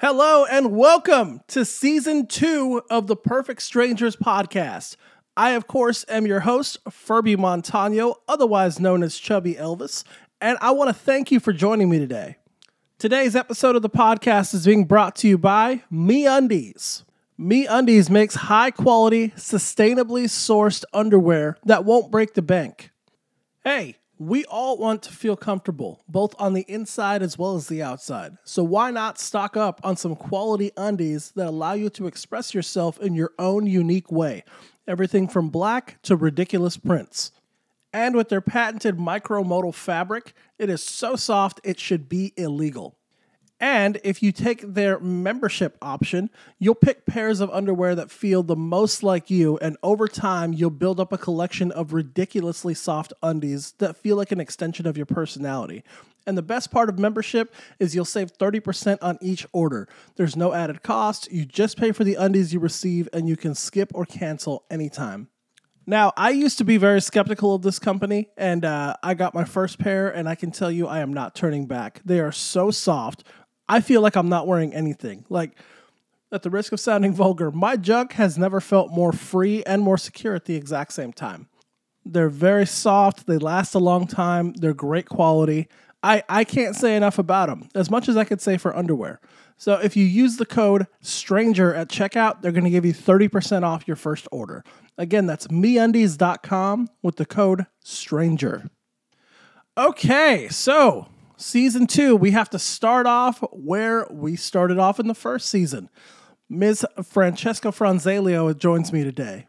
Hello and welcome to season two of the Perfect Strangers podcast. I, of course, am your host, Furby Montano, otherwise known as Chubby Elvis, and I want to thank you for joining me today. Today's episode of the podcast is being brought to you by Me Undies. Me Undies makes high quality, sustainably sourced underwear that won't break the bank. Hey, we all want to feel comfortable, both on the inside as well as the outside. So why not stock up on some quality undies that allow you to express yourself in your own unique way? Everything from black to ridiculous prints. And with their patented micromodal fabric, it is so soft it should be illegal. And if you take their membership option, you'll pick pairs of underwear that feel the most like you, and over time, you'll build up a collection of ridiculously soft undies that feel like an extension of your personality. And the best part of membership is you'll save 30% on each order. There's no added cost, you just pay for the undies you receive, and you can skip or cancel anytime. Now, I used to be very skeptical of this company, and uh, I got my first pair, and I can tell you I am not turning back. They are so soft. I feel like I'm not wearing anything. Like, at the risk of sounding vulgar, my junk has never felt more free and more secure at the exact same time. They're very soft, they last a long time, they're great quality. I, I can't say enough about them, as much as I could say for underwear. So if you use the code STRANGER at checkout, they're going to give you 30% off your first order. Again, that's meundies.com with the code STRANGER. Okay, so season two, we have to start off where we started off in the first season. Ms. Francesca Fronzaglio joins me today.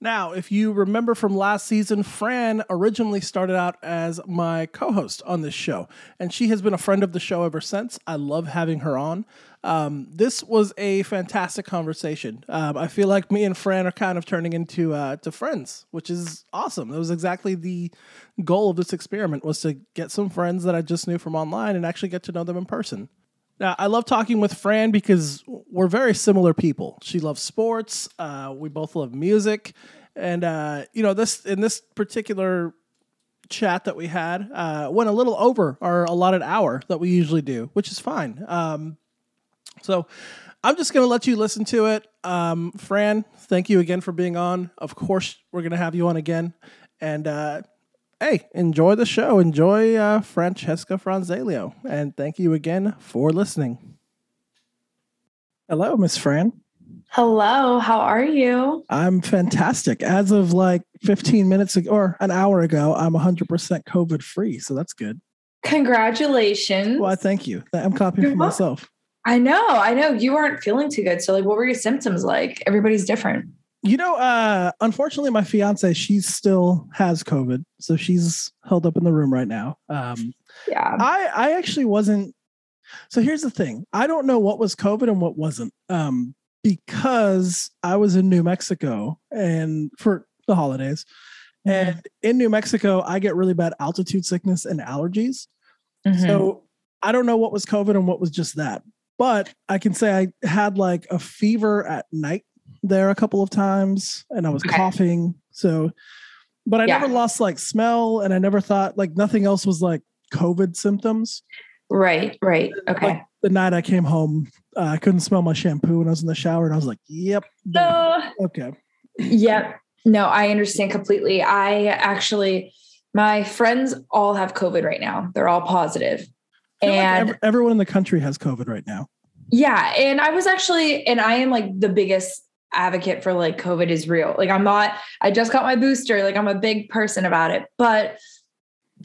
Now, if you remember from last season, Fran originally started out as my co host on this show, and she has been a friend of the show ever since. I love having her on. Um, this was a fantastic conversation. Um, I feel like me and Fran are kind of turning into uh, to friends, which is awesome. That was exactly the goal of this experiment was to get some friends that I just knew from online and actually get to know them in person. Now, I love talking with Fran because we're very similar people. She loves sports. Uh, we both love music, and uh, you know this in this particular chat that we had uh, went a little over our allotted hour that we usually do, which is fine. Um, so I'm just going to let you listen to it. Um, Fran, thank you again for being on. Of course, we're going to have you on again. And uh, hey, enjoy the show. Enjoy uh, Francesca Fronzaglio. And thank you again for listening. Hello, Miss Fran. Hello, how are you? I'm fantastic. As of like 15 minutes ago or an hour ago, I'm 100% COVID free. So that's good. Congratulations. Well, thank you. I'm copying for myself. I know, I know. You weren't feeling too good. So, like, what were your symptoms like? Everybody's different. You know, uh, unfortunately, my fiance, she still has COVID. So she's held up in the room right now. Um, yeah. I, I actually wasn't. So here's the thing I don't know what was COVID and what wasn't. Um, because I was in New Mexico and for the holidays. Mm-hmm. And in New Mexico, I get really bad altitude sickness and allergies. Mm-hmm. So I don't know what was COVID and what was just that. But I can say I had like a fever at night there a couple of times and I was okay. coughing. So, but I yeah. never lost like smell and I never thought like nothing else was like COVID symptoms. Right, right. Okay. Like, the night I came home, uh, I couldn't smell my shampoo when I was in the shower and I was like, yep. Uh, okay. Yep. No, I understand completely. I actually, my friends all have COVID right now. They're all positive and like everyone in the country has COVID right now. Yeah. And I was actually, and I am like the biggest advocate for like COVID is real. Like I'm not, I just got my booster. Like I'm a big person about it. But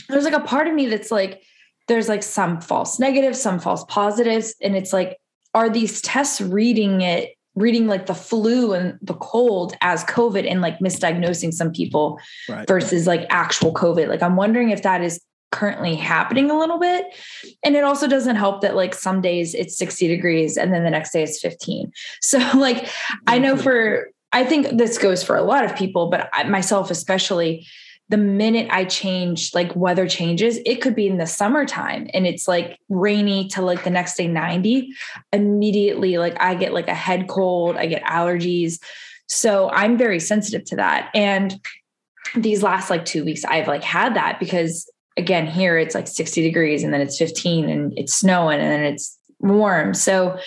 there's like a part of me that's like, there's like some false negatives, some false positives. And it's like, are these tests reading it, reading like the flu and the cold as COVID and like misdiagnosing some people right. versus like actual COVID? Like I'm wondering if that is currently happening a little bit. And it also doesn't help that like some days it's 60 degrees and then the next day it's 15. So like I know mm-hmm. for I think this goes for a lot of people, but I, myself especially, the minute I change, like weather changes, it could be in the summertime and it's like rainy to like the next day 90. Immediately, like I get like a head cold, I get allergies. So I'm very sensitive to that. And these last like two weeks, I've like had that because again, here it's like 60 degrees and then it's 15 and it's snowing and then it's warm. So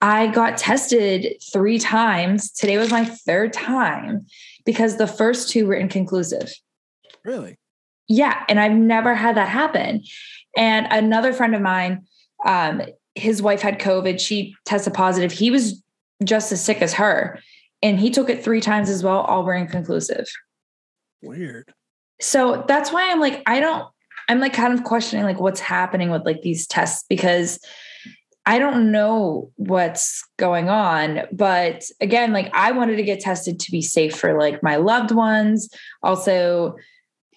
I got tested three times. Today was my third time because the first two were inconclusive. Really? Yeah. And I've never had that happen. And another friend of mine, um, his wife had COVID. She tested positive. He was just as sick as her. And he took it three times as well, all were inconclusive. Weird. So that's why I'm like, I don't, I'm like kind of questioning like what's happening with like these tests because I don't know what's going on. But again, like I wanted to get tested to be safe for like my loved ones. Also,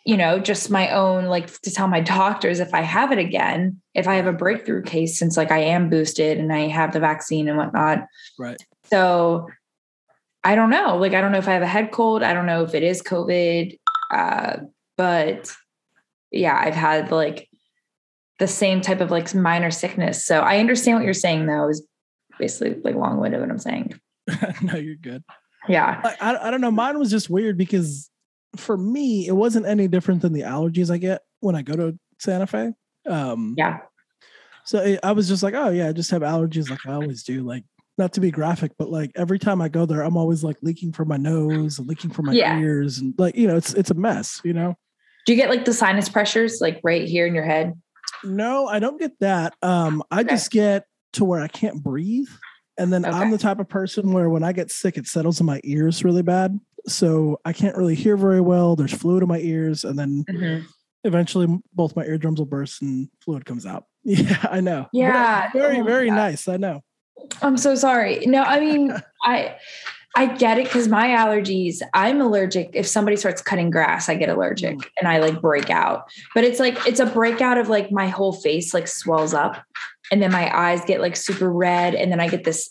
you know, just my own, like to tell my doctors if I have it again, if I have a breakthrough case, since like I am boosted and I have the vaccine and whatnot. Right. So I don't know. Like, I don't know if I have a head cold. I don't know if it is COVID. Uh, but yeah, I've had like the same type of like minor sickness. So I understand what you're saying though, is basically like long winded what I'm saying. no, you're good. Yeah. I, I, I don't know. Mine was just weird because for me, it wasn't any different than the allergies I get when I go to Santa Fe. Um, yeah. So it, I was just like, oh yeah, I just have allergies like I always do. Like not to be graphic, but like every time I go there, I'm always like leaking from my nose and leaking from my Yeah. ears, and like you know, it's it's a mess. You know. Do you get like the sinus pressures like right here in your head? No, I don't get that. Um, I Okay. just get to where I can't breathe. And then I'm the type of person where when I get sick, it settles in my ears really bad. So I can't really hear very well. There's fluid in my ears. And then Mm-hmm. eventually both my eardrums will burst and fluid comes out. Yeah, I know. Yeah. Very, Oh very nice. I know. I'm so sorry. No, I mean, I I get it because my allergies, I'm allergic. If somebody starts cutting grass, I get allergic Mm. and I like break out. But it's like it's a breakout of like my whole face like swells up and then my eyes get like super red and then I get this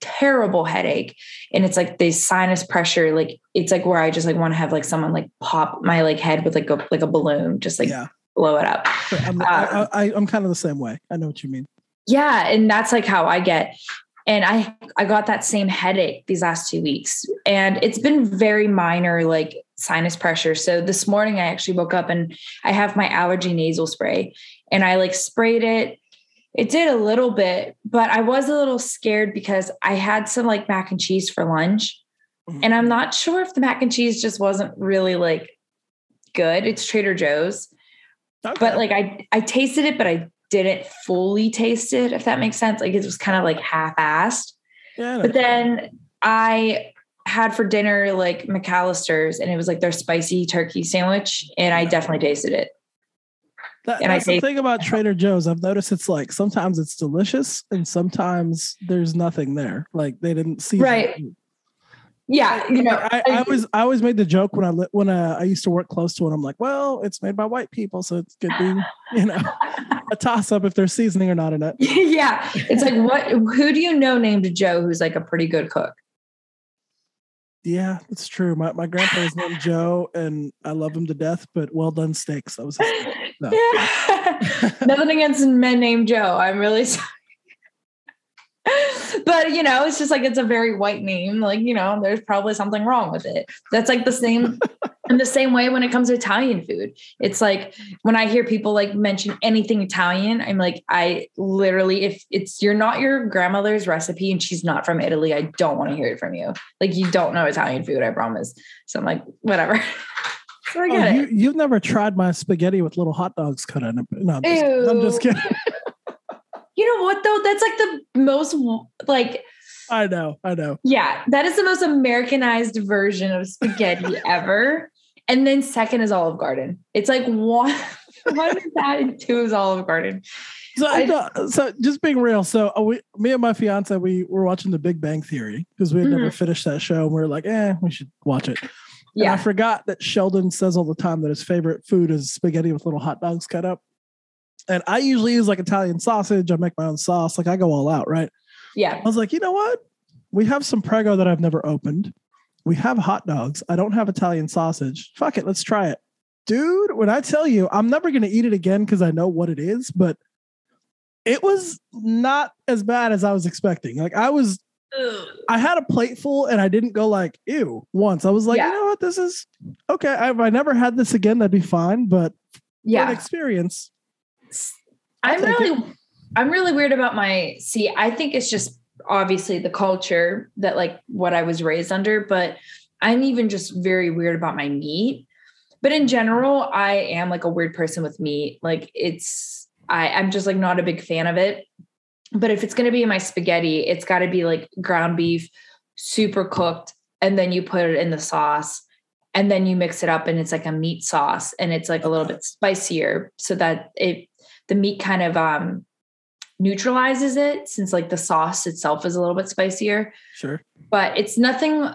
terrible headache and it's like this sinus pressure like it's like where I just like want to have like someone like pop my like head with like a like a balloon just like yeah. blow it up. I'm, uh, I, I, I'm kind of the same way. I know what you mean. Yeah, and that's like how I get. And I I got that same headache these last two weeks, and it's been very minor, like sinus pressure. So this morning I actually woke up and I have my allergy nasal spray, and I like sprayed it. It did a little bit, but I was a little scared because I had some like mac and cheese for lunch, mm-hmm. and I'm not sure if the mac and cheese just wasn't really like good. It's Trader Joe's Okay. but like I I tasted it, but I didn't fully taste it, if that makes sense. Like it was kind of like half-assed. yeah, But then I had for dinner like McAlister's and it was like their spicy turkey sandwich. And I definitely tasted it. That, and I that's the thing about Trader Joe's. I've noticed it's like sometimes it's delicious and sometimes there's nothing there. Like they didn't see Right. Yeah. You know, I, I always I always made the joke when I li- when uh, I used to work close to it. I'm like, well, it's made by white people, so it's could be you know a toss up if they're seasoning or not in it. yeah. It's like what who do you know named Joe who's like a pretty good cook? Yeah, that's true. My my grandpa was named Joe, and I love him to death. But well done steaks. That was his. No. Yeah. Nothing against men named Joe. I'm really sorry. but you know, it's just like it's a very white name. Like, you know, there's probably something wrong with it. That's like the same in the same way when it comes to Italian food. It's like when I hear people like mention anything Italian, I'm like, I literally, if it's you're not your grandmother's recipe and she's not from Italy, I don't want to hear it from you. Like you don't know Italian food, I promise. So I'm like, whatever. so I Oh, get you it. you've never tried my spaghetti with little hot dogs cut in it? No, I'm just, I'm just kidding. You know what though? That's like the most like I know, I know. yeah, that is the most Americanized version of spaghetti ever. And then second is Olive Garden. It's like one one is that and two is Olive Garden. So, I- no, so just being real. So uh, we, me and my fiance, we were watching The Big Bang Theory because we had never finished that show, and we were like, eh, we should watch it. And I forgot that Sheldon says all the time that his favorite food is spaghetti with little hot dogs cut up. And I usually use like Italian sausage. I make my own sauce. Like I go all out, right? Yeah. I was like, you know what? We have some Prego that I've never opened. We have hot dogs. I don't have Italian sausage. Fuck it, let's try it. Dude, when I tell you, I'm never going to eat it again because I know what it is, but it was not as bad as I was expecting. Like I was, I had a plate full and I didn't go like, ew, once. I was like, Yeah. you know what? This is okay. I- If I never had this again, that'd be fine. But an Yeah. experience, I'm take it. really I'm really weird about my see, I think it's just obviously the culture that like what I was raised under, but I'm even just very weird about my meat. But in general, I am like a weird person with meat. Like it's I, I'm just like not a big fan of it. But if it's gonna be in my spaghetti, it's gotta be like ground beef, super cooked, and then you put it in the sauce and then you mix it up and it's like a meat sauce and it's like a little bit spicier so that it the meat kind of um neutralizes it since like the sauce itself is a little bit spicier Sure. but it's nothing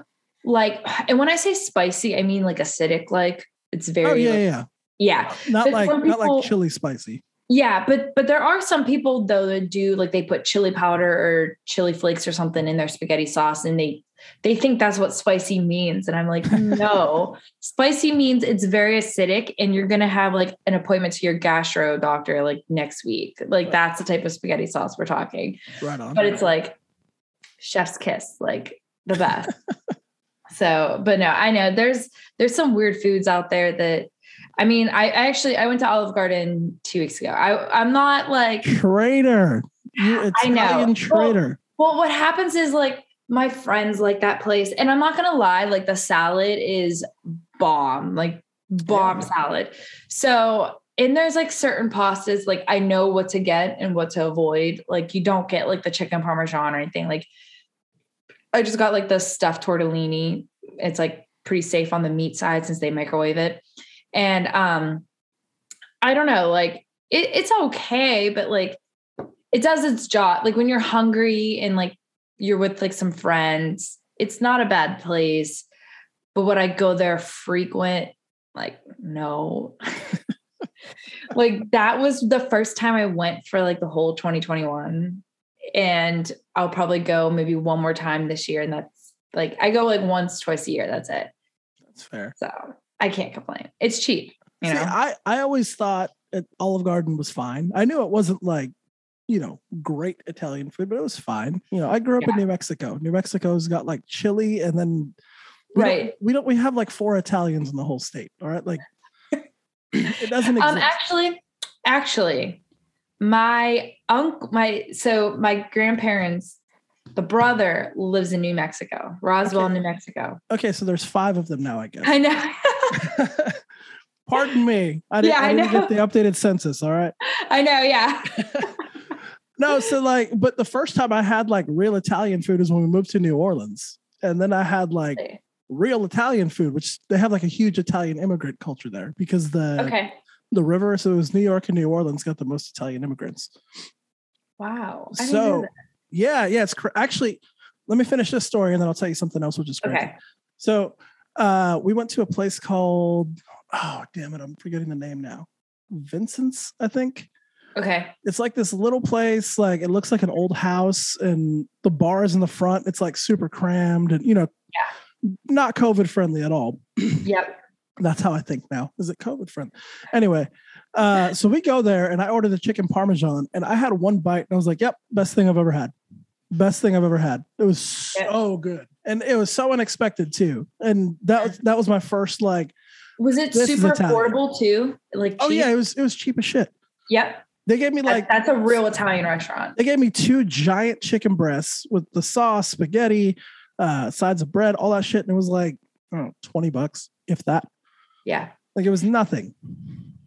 like and when i say spicy i mean like acidic like it's very Oh yeah, like- yeah. yeah Not But like some not like chili spicy. yeah but but there are some people though that do like they put chili powder or chili flakes or something in their spaghetti sauce and they they think that's what spicy means and i'm like no spicy means it's very acidic and you're gonna have like an appointment to your gastro doctor like next week like that's the type of spaghetti sauce we're talking Right on. but it's like chef's kiss like the best so but no i know there's there's some weird foods out there that i mean i, I actually i went to olive garden two weeks ago i i'm not like traitor. You I know. Italian Well- traitor. well what happens is like my friends like that place. And i'm not gonna lie like the salad is bomb like bomb Yeah. salad. So and there's like certain pastas like i know what to get and what to avoid. Like you don't get like the chicken parmesan or anything. Like i just got like the stuffed tortellini. It's like pretty safe on the meat side since they microwave it. And um i don't know like it, it's okay but like it does its job. Like when you're hungry and like you're with like some friends it's not a bad place but would i go there frequent? Like no. Like that was the first time i went for like the whole 2021 and i'll probably go maybe one more time this year and that's like i go like once twice a year that's it. That's fair. so i can't complain. It's cheap you See, know? I, I always thought Olive Garden was fine. I knew it wasn't like, you know, great Italian food, but it was fine. You know, I grew up in New Mexico. New Mexico's got like chili and then we don't- Right. we don't we have like four Italians in the whole state. All right. Like it doesn't exist. Um, actually, actually, my uncle, my so my grandparents, the brother lives in New Mexico, Roswell, Okay. New Mexico. okay, so there's five of them now, I guess. I know, Pardon me. I didn't, Yeah, I I didn't get the updated census. All right. I know, yeah. No, so like, but the first time I had like real Italian food is when we moved to New Orleans. And then I had like real Italian food, which they have like a huge Italian immigrant culture there because the Okay. the river, so it was New York and New Orleans got the most Italian immigrants. Wow. I So yeah, yeah, it's cr- actually. Let me finish this story and then I'll tell you something else, which is crazy. okay. So uh, we went to a place called oh damn it, I'm forgetting the name now. Vincent's, I think. Okay. It's like this little place, like it looks like an old house, and the bar is in the front. It's like super crammed and you know, yeah. not COVID friendly at all. Yep. That's how I think now. Is it COVID friendly? Anyway, uh, so we go there and I ordered the chicken parmesan and I had one bite and I was like, yep, best thing I've ever had. Best thing I've ever had. It was so good. And it was so unexpected too. And that was that was my first like, Was it super affordable too? Like, oh yeah, it was it was cheap as shit. Yep. They gave me like that's a real Italian restaurant. they gave me two giant chicken breasts with the sauce, spaghetti, uh, sides of bread, all that shit. And it was like, I don't know, 20 bucks, if that. Yeah. Like it was nothing.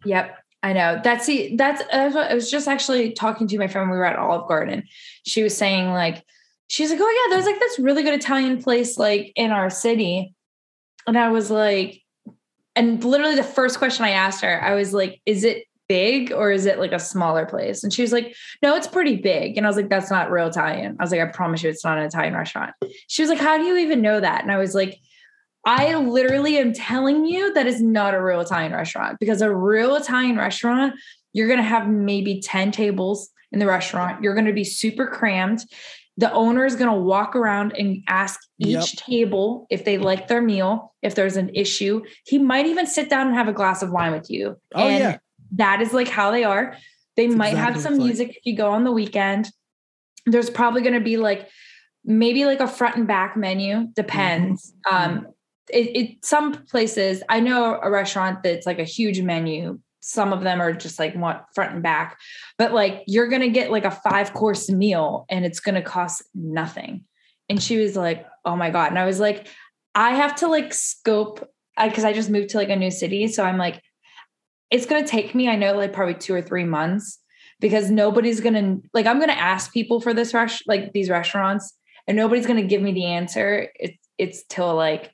Yep. I know. That's the that's, that's I was just actually talking to my friend. We were at Olive Garden. She was saying like, she's like, oh yeah, there's like this really good Italian place like in our city. And I was like, and literally the first question I asked her, I was like, is it big or is it like a smaller place? And she was like, no, it's pretty big. And I was like, that's not real Italian. I was like, I promise you, it's not an Italian restaurant. She was like, how do you even know that? And I was like, I literally am telling you that is not a real Italian restaurant because a real Italian restaurant, you're going to have maybe 10 tables in the restaurant. You're going to be super crammed. The owner is going to walk around and ask each Yep. table if they like their meal, if there's an issue. He might even sit down and have a glass of wine with you. Oh, and yeah. That is like how they are. They That's might exactly have some it's like. music if you go on the weekend. There's probably going to be like maybe like a front and back menu, depends. Mm-hmm. Um, it, it some places I know a restaurant that's like a huge menu some of them are just like want front and back, but like you're gonna get like a five course meal and it's gonna cost nothing. And she was like, oh my God. And I was like, I have to like scope because I, I just moved to like a new city. So I'm like, it's gonna take me, I know, like probably two or three months because nobody's gonna like I'm gonna ask people for this rush like these restaurants and nobody's gonna give me the answer. It's it's till like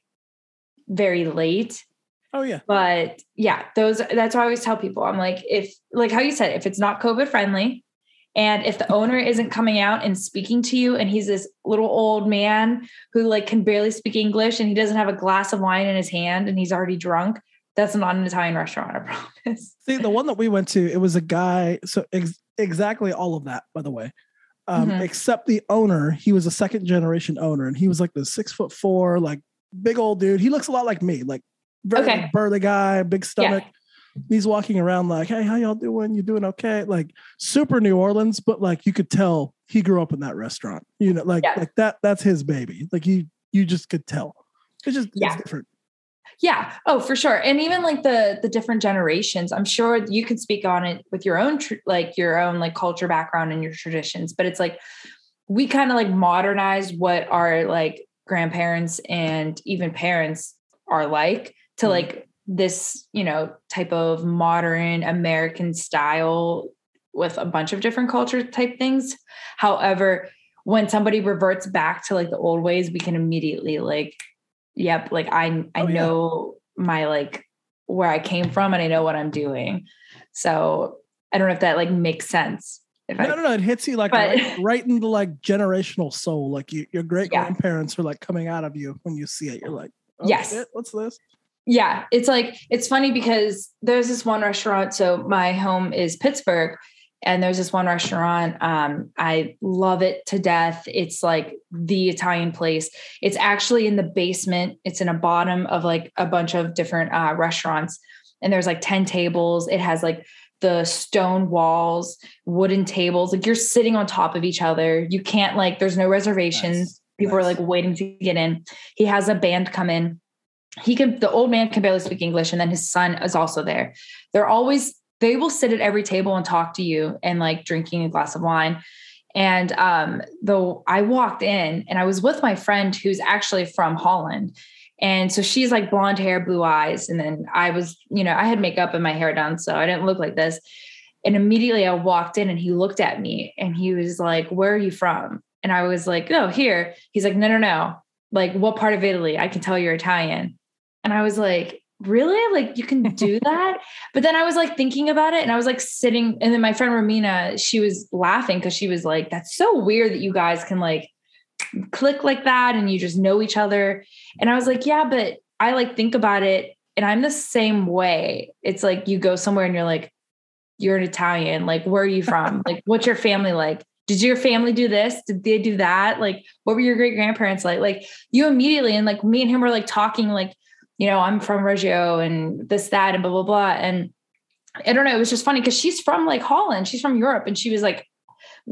very late. Oh yeah. But yeah, those that's why I always tell people. I'm like, if like how you said, if it's not COVID friendly, and if the owner isn't coming out and speaking to you, and he's this little old man who like can barely speak English and he doesn't have a glass of wine in his hand and he's already drunk, that's not an Italian restaurant, I promise. See, the one that we went to, it was a guy. So ex- exactly all of that, by the way. Um, mm-hmm. Except the owner, he was a second generation owner, and he was like the six foot four, like big old dude. He looks a lot like me, like very okay. burly guy, big stomach. Yeah. He's walking around like, "Hey, how y'all doing? You doing okay?" Like super New Orleans, but like you could tell he grew up in that restaurant. You know, like yeah. like that. That's his baby. Like you, you just could tell. It's just yeah. it's different. Yeah. Oh, for sure. And even like the the different generations, I'm sure you can speak on it with your own tr- like your own like culture background and your traditions, but it's like we kind of like modernize what our like grandparents and even parents are like to mm-hmm. like this, you know, type of modern American style with a bunch of different culture type things. However, when somebody reverts back to like the old ways, we can immediately like, yep, like I I oh, know yeah. my like where I came from and I know what I'm doing. So I don't know if that like makes sense. If no, I, no, no, it hits you like but, right, right in the like generational soul. Like you, your great grandparents yeah. are like coming out of you when you see it. You're like, oh, yes, shit, what's this? yeah, it's like it's funny because there's this one restaurant. So my home is Pittsburgh, and there's this one restaurant. Um, I love it to death. It's like the Italian place. It's actually in the basement. It's in a bottom of like a bunch of different uh, restaurants, and there's like ten tables. It has like the stone walls, wooden tables. Like you're sitting on top of each other. You can't like. There's no reservations. Nice. People nice. are like waiting to get in. He has a band come in he can the old man can barely speak english and then his son is also there they're always they will sit at every table and talk to you and like drinking a glass of wine. And um though i walked in and i was with my friend who's actually from holland. And so she's like blonde hair blue eyes. And then i was you know i had makeup and my hair done so i didn't look like this. And immediately i walked in and he looked at me and he was like where are you from? And i was like oh here. He's like no no no. Like what part of italy? I can tell you're italian. And I was like, really? Like you can do that? but then I was like thinking about it and I was like sitting, and then my friend Romina, she was laughing because she was like, that's so weird that you guys can like click like that and you just know each other. And I was like, yeah, but I like think about it and I'm the same way. It's like you go somewhere and you're like, you're an Italian. Like, where are you from? like, what's your family like? Did your family do this? Did they do that? Like, what were your great grandparents like? Like, you immediately, and like me and him were like talking, like, you know, I'm from Reggio and this, that, and blah, blah, blah. And I don't know, it was just funny because she's from like Holland, she's from Europe. And she was like,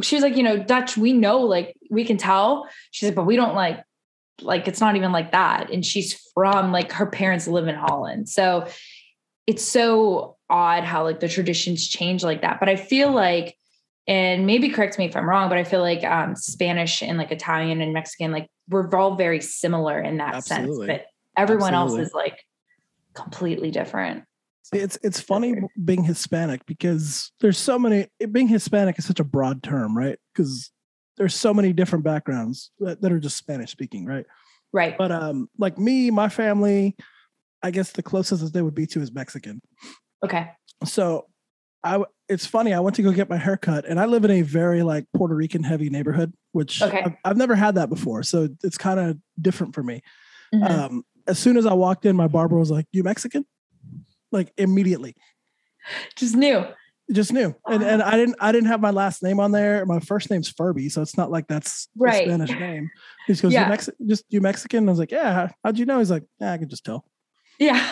she was like, you know, Dutch, we know, like, we can tell. She's like, but we don't like, like, it's not even like that. And she's from like her parents live in Holland. So it's so odd how like the traditions change like that. But I feel like, and maybe correct me if I'm wrong, but I feel like um, Spanish and like Italian and Mexican, like we're all very similar in that Absolutely. sense. But everyone Absolutely. else is like completely different. It's it's funny being Hispanic because there's so many. Being Hispanic is such a broad term, right? Because there's so many different backgrounds that, that are just Spanish speaking, right? Right. But um, like me, my family, I guess the closest that they would be to is Mexican. Okay. So I it's funny. I went to go get my haircut, and I live in a very like Puerto Rican heavy neighborhood, which okay. I've, I've never had that before, so it's kind of different for me. Mm-hmm. Um, as soon as I walked in, my barber was like, "You Mexican?" Like immediately. Just knew. Just knew, and and I didn't I didn't have my last name on there. My first name's Furby, so it's not like that's right. a Spanish name. He just goes, yeah. you Mex- just you Mexican? I was like, yeah. How'd you know? He's like, yeah, I could just tell. Yeah,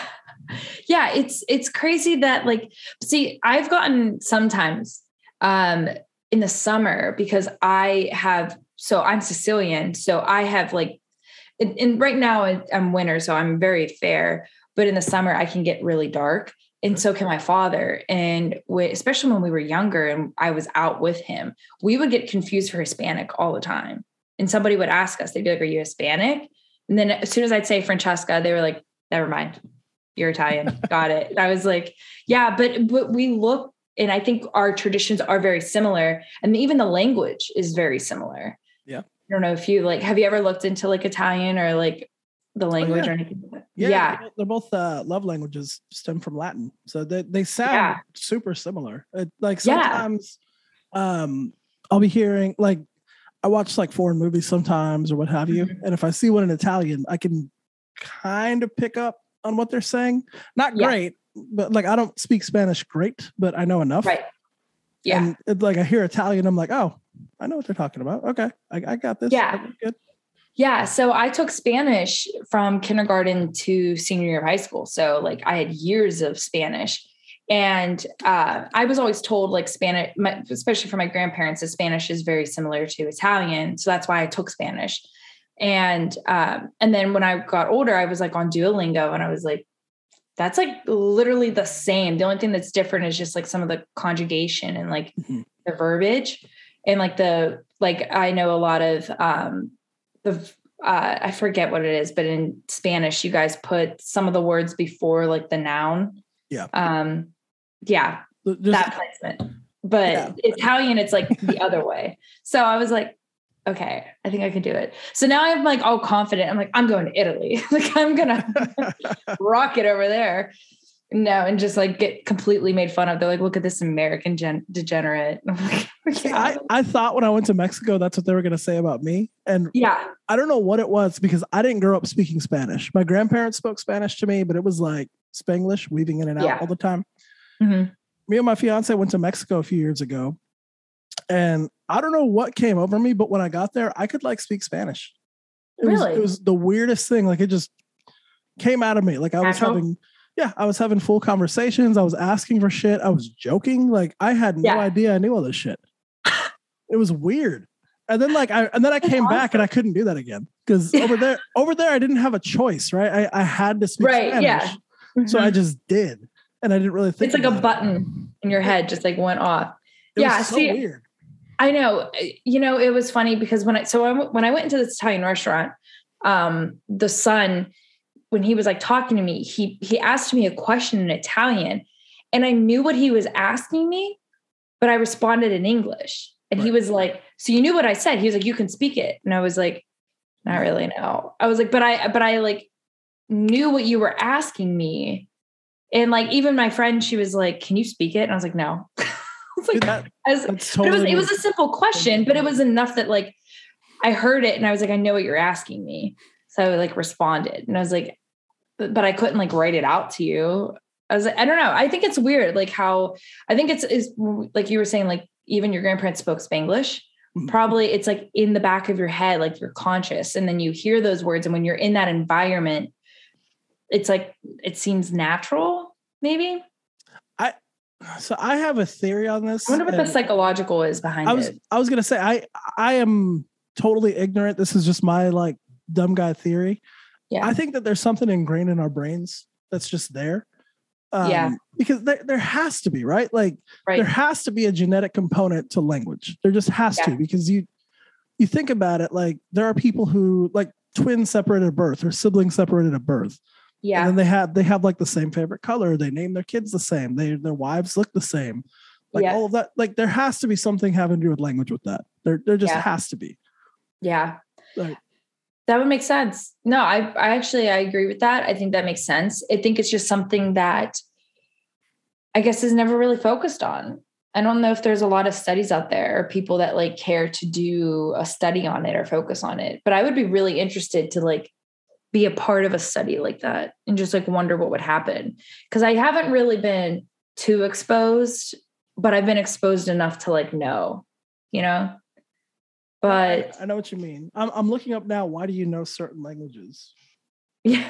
yeah. It's it's crazy that like, see, I've gotten sometimes um in the summer because I have so I'm Sicilian, so I have like and right now I'm winter, so I'm very fair. But in the summer, I can get really dark. and so can my father. And we, especially when we were younger and I was out with him, we would get confused for Hispanic all the time. And somebody would ask us, they'd be like, Are you Hispanic? And then as soon as I'd say Francesca, they were like, Never mind, you're Italian. Got it. And I was like, Yeah, but but we look, and I think our traditions are very similar. And even the language is very similar. Yeah. I don't know if you like, have you ever looked into like Italian or like the language Oh, yeah. or anything? Yeah, yeah. they're both- they're both uh, love languages stem from Latin, so they they sound Yeah. super similar. It, like Yeah. sometimes, um, I'll be hearing like I watch like foreign movies sometimes or what have you, Mhm. and if I see one in Italian, I can kind of pick up on what they're saying. Not great, but like I don't speak Spanish great, but I know enough. Right. Yeah. And it, like I hear Italian, I'm like, oh, I know what they're talking about. Okay, I, I got this. Yeah. Good. Yeah. So I took Spanish from kindergarten to senior year of high school. So like I had years of Spanish. And uh, I was always told like Spanish, my, especially for my grandparents, that Spanish is very similar to Italian. So that's why I took Spanish. And um, and then when I got older, I was like on Duolingo, and I was like, that's like literally the same. The only thing that's different is just like some of the conjugation and like Mhm. the verbiage and like the like I know a lot of um the uh I forget what it is, but in Spanish you guys put some of the words before like the noun. Yeah. Um yeah, Just- that placement. But Yeah. Italian it's like the other way. So I was like okay, I think I can do it. So now I'm like all confident. I'm like I'm going to Italy. like I'm going to rock it over there. No, and just like get completely made fun of. They're like, look at this American gen- degenerate. Like, I, I thought when I went to Mexico, that's what they were going to say about me. And yeah. I don't know what it was because I didn't grow up speaking Spanish. My grandparents spoke Spanish to me, but it was like Spanglish, weaving in and out Yeah. all the time. Mhm. Me and my fiance went to Mexico a few years ago. And I don't know what came over me, but when I got there, I could like speak Spanish. It was Really? it was the weirdest thing. Like it just came out of me. Like I was Natural? having yeah, I was having full conversations. I was asking for shit. I was joking. Like I had no Yeah. idea I knew all this shit. it was weird. And then like I and then I came back and I couldn't do that again. Because over there, over there I didn't have a choice, right? I, I had to speak Right, Spanish. yeah. So. I just did. And I didn't really think it's like a about it. button in your head just like went off. It Yeah, was so see, weird. I know. You know, it was funny because when I so I, when I went into this Italian restaurant, um, the son, when he was like talking to me, he he asked me a question in Italian, and I knew what he was asking me, but I responded in English. And he was like, "So you knew what I said?" He was like, "You can speak it," and I was like, "Not really, no." I was like, "But I, but I like knew what you were asking me." And like even my friend, she was like, "Can you speak it?" And I was like, "No." Was like, that, but it was it was a simple question, but it was enough that like I heard it and I was like, I know what you're asking me. So I like responded and I was like, but, but I couldn't like write it out to you. I was I don't know. I think it's weird, like how I think it's is like you were saying, like even your grandparents spoke Spanglish. Mhm. Probably it's like in the back of your head, like you're conscious, and then you hear those words, and when you're in that environment, it's like it seems natural, maybe. I so I have a theory on this. I wonder what the psychological is behind I was it. I was gonna say I I am totally ignorant. This is just my like dumb guy theory. Yeah. I think that there's something ingrained in our brains that's just there. Um, Yeah. Because there, there has to be, right? Like Right. there has to be a genetic component to language. There just has Yeah. to because you you think about it like there are people who like twins separated at birth or siblings separated at birth. Yeah. And then they have they have like the same favorite color. They name their kids the same. They their wives look the same. Like Yeah. all of that. Like there has to be something having to do with language with that. There there just Yeah. has to be. Yeah. Right. That would make sense. No, I I actually I agree with that. I think that makes sense. I think it's just something that I guess is never really focused on. I don't know if there's a lot of studies out there or people that like care to do a study on it or focus on it. But I would be really interested to like be a part of a study like that and just like wonder what would happen. Cause I haven't really been too exposed, but I've been exposed enough to like know, you know? But I, I know what you mean. I'm I'm looking up now. Why do you know certain languages? yeah.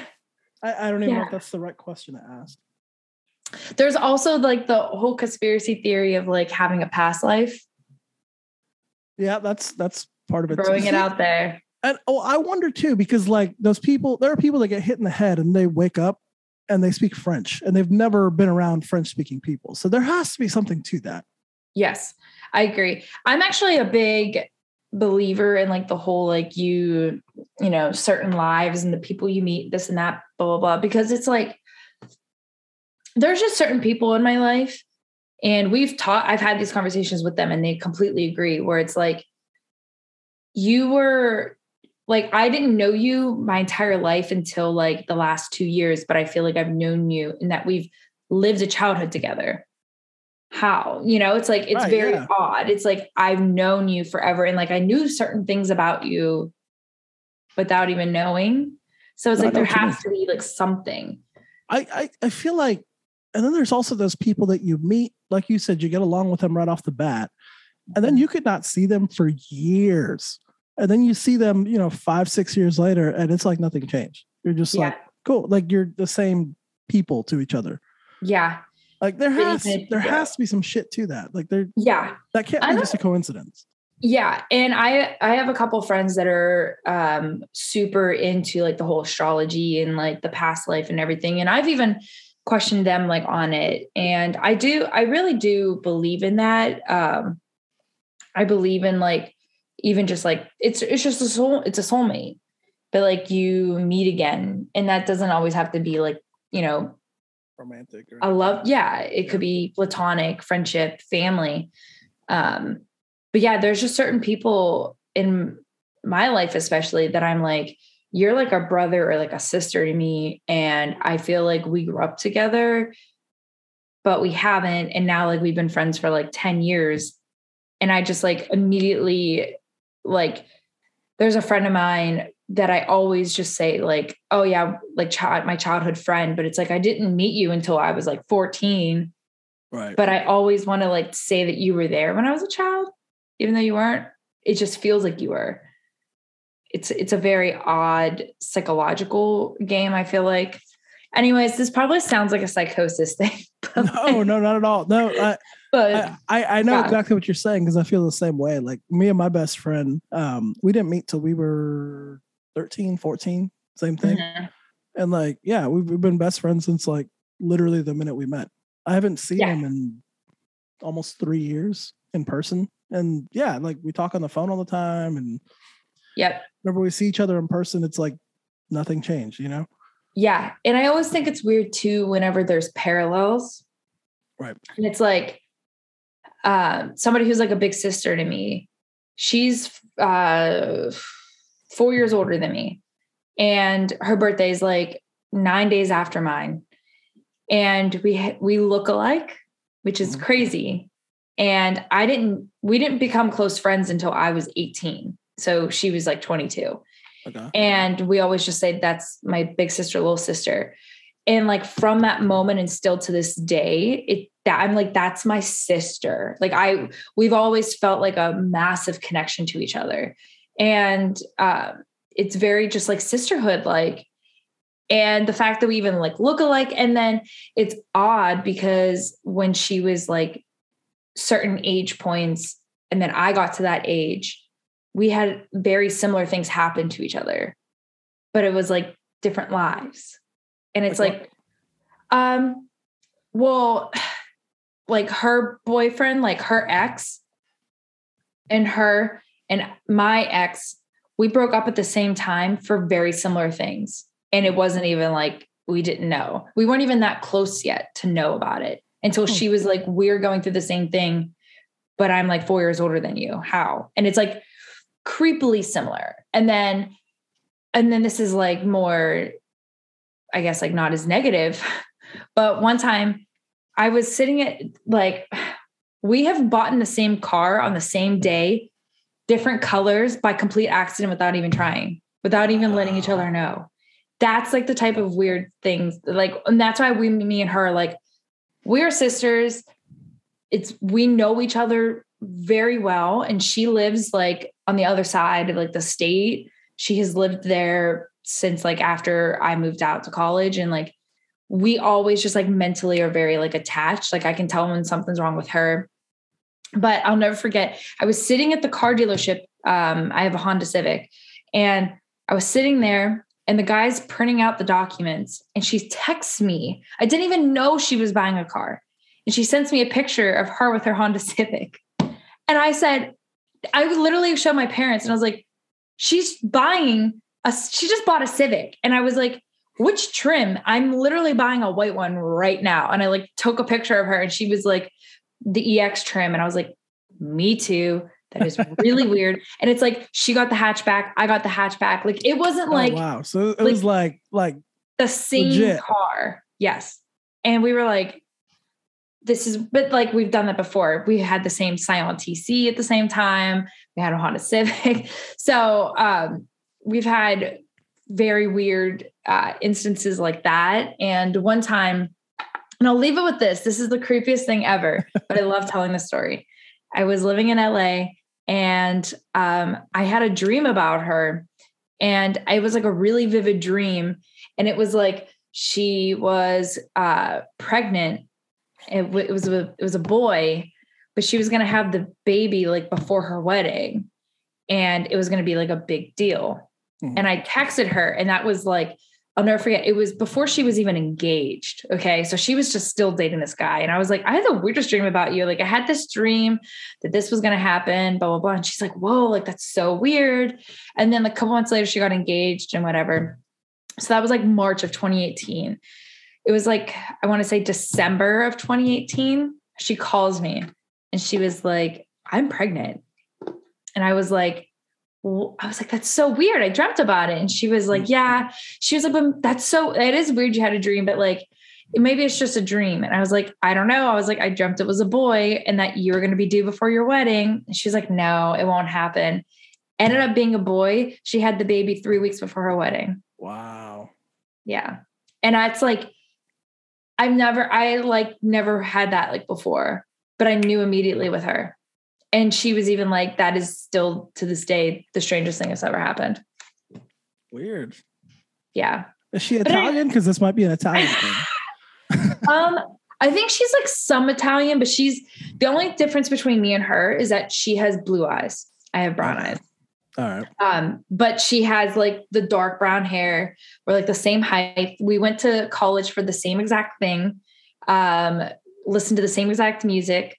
I, I don't even know if that's the right question to ask. There's also like the whole conspiracy theory of like having a past life, Yeah, that's that's part of it. too. it out there. And oh, I wonder too, because like those people, there are people that get hit in the head and they wake up and they speak French and they've never been around French speaking people. So there has to be something to that. Yes, I agree. I'm actually a big believer in like the whole like you, you know, certain lives and the people you meet, this and that, blah, blah, blah. Because it's like there's just certain people in my life. And we've taught, I've had these conversations with them and they completely agree where it's like, you were like, I didn't know you my entire life until like the last two years, but I feel like I've known you and that we've lived a childhood together how you know it's like it's right, very yeah. odd. It's like i've known you forever and like i knew certain things about you without even knowing. So it's no, like there has to be like something. I, I i feel like and then there's also those people that you meet like you said you get along with them right off the bat and then mm-hmm. you could not see them for years and then you see them you know five six years later and it's like nothing changed. You're just yeah. like cool like you're the same people to each other. Yeah like there has there has to be some shit to that. Like there yeah. That can't be just a coincidence. Yeah, and I I have a couple friends that are um super into like the whole astrology and like the past life and everything and I've even questioned them like on it and I do I really do believe in that um I believe in like even just like it's it's just a soul it's a soulmate but like you meet again and that doesn't always have to be like you know romantic or I love yeah, it yeah. could be platonic, friendship, family. Um, but yeah, there's just certain people in my life, especially that I'm like, you're like a brother or like a sister to me. And I feel like we grew up together, but we haven't. And now like we've been friends for like 10 years. And I just like immediately like there's a friend of mine that I always just say like, oh yeah, like child, my childhood friend, but it's like I didn't meet you until I was like 14. Right. But I always want to like say that you were there when I was a child, even though you weren't. It just feels like you were. It's it's a very odd psychological game, I feel like. Anyways, this probably sounds like a psychosis thing. no, no, not at all. No, I, but I, I know yeah. exactly what you're saying because I feel the same way. Like me and my best friend, um, we didn't meet till we were 13, 14, same thing. Mm-hmm. And like, yeah, we've, we've been best friends since like literally the minute we met. I haven't seen yeah. him in almost three years in person. And yeah, like we talk on the phone all the time. And yep. Whenever we see each other in person, it's like nothing changed, you know? Yeah. And I always think it's weird too, whenever there's parallels. Right. And it's like um, somebody who's like a big sister to me. She's uh four years older than me. And her birthday is like nine days after mine. And we we look alike, which is mm-hmm. crazy. And I didn't we didn't become close friends until I was 18. So she was like 22. Okay. And we always just say that's my big sister, little sister. And like from that moment and still to this day, it that I'm like, that's my sister. Like I we've always felt like a massive connection to each other and uh, it's very just like sisterhood like and the fact that we even like look alike. And then it's odd because when she was like certain age points and then i got to that age we had very similar things happen to each other but it was like different lives. And it's like, like um well like her boyfriend like her ex and her and my ex, we broke up at the same time for very similar things. And it wasn't even like we didn't know. We weren't even that close yet to know about it until hmm. she was like, We're going through the same thing, but I'm like four years older than you. How? And it's like creepily similar. And then, and then this is like more, I guess, like not as negative. But one time I was sitting at like, we have bought in the same car on the same day different colors by complete accident without even trying, without even letting each other know. That's like the type of weird things like, and that's why we, me and her, like, we're sisters. It's, we know each other very well. And she lives like on the other side of like the state. She has lived there since like after I moved out to college. And like, we always just like mentally are very like attached. Like I can tell when something's wrong with her but I'll never forget. I was sitting at the car dealership. Um, I have a Honda Civic, and I was sitting there, and the guy's printing out the documents and she texts me. I didn't even know she was buying a car. And she sends me a picture of her with her Honda Civic. And I said, I literally showed my parents and I was like, she's buying a, she just bought a Civic. And I was like, which trim? I'm literally buying a white one right now. And I like took a picture of her and she was like, the EX trim. And I was like, me too. That is really weird. And it's like she got the hatchback, I got the hatchback. Like it wasn't like oh, wow. So it like, was like like the same legit. car. Yes. And we were like, this is but like we've done that before. We had the same Scion TC at the same time. We had a Honda Civic. So um we've had very weird uh, instances like that. And one time, and I'll leave it with this. This is the creepiest thing ever, but I love telling the story. I was living in LA and um, I had a dream about her. And it was like a really vivid dream. And it was like she was uh, pregnant. It, w- it was a, it was a boy, but she was going to have the baby like before her wedding, and it was going to be like a big deal. Mm-hmm. And I texted her, and that was like I'll never forget. It was before she was even engaged. Okay. So she was just still dating this guy. And I was like, I had the weirdest dream about you. Like, I had this dream that this was going to happen, blah, blah, blah. And she's like, whoa, like, that's so weird. And then a couple months later, she got engaged and whatever. So that was like March of 2018. It was like, I want to say December of 2018. She calls me and she was like, I'm pregnant. And I was like, I was like, that's so weird. I dreamt about it. And she was like, mm. yeah. She was like, that's so, it is weird you had a dream, but like, maybe it's just a dream. And I was like, I don't know. I was like, I dreamt it was a boy and that you were going to be due before your wedding. And she's like, no, it won't happen. Ended up being a boy. She had the baby three weeks before her wedding. Wow. Yeah. And it's like, I've never, I like never had that like before, but I knew immediately with her and she was even like, that is still to this day the strangest thing that's ever happened. Weird. Yeah. Is she Italian? Because this might be an Italian thing. um, I think she's like some Italian, but she's the only difference between me and her is that she has blue eyes. I have brown eyes. All right. Um, but she has like the dark brown hair. We're like the same height. We went to college for the same exact thing. Um, listened to the same exact music.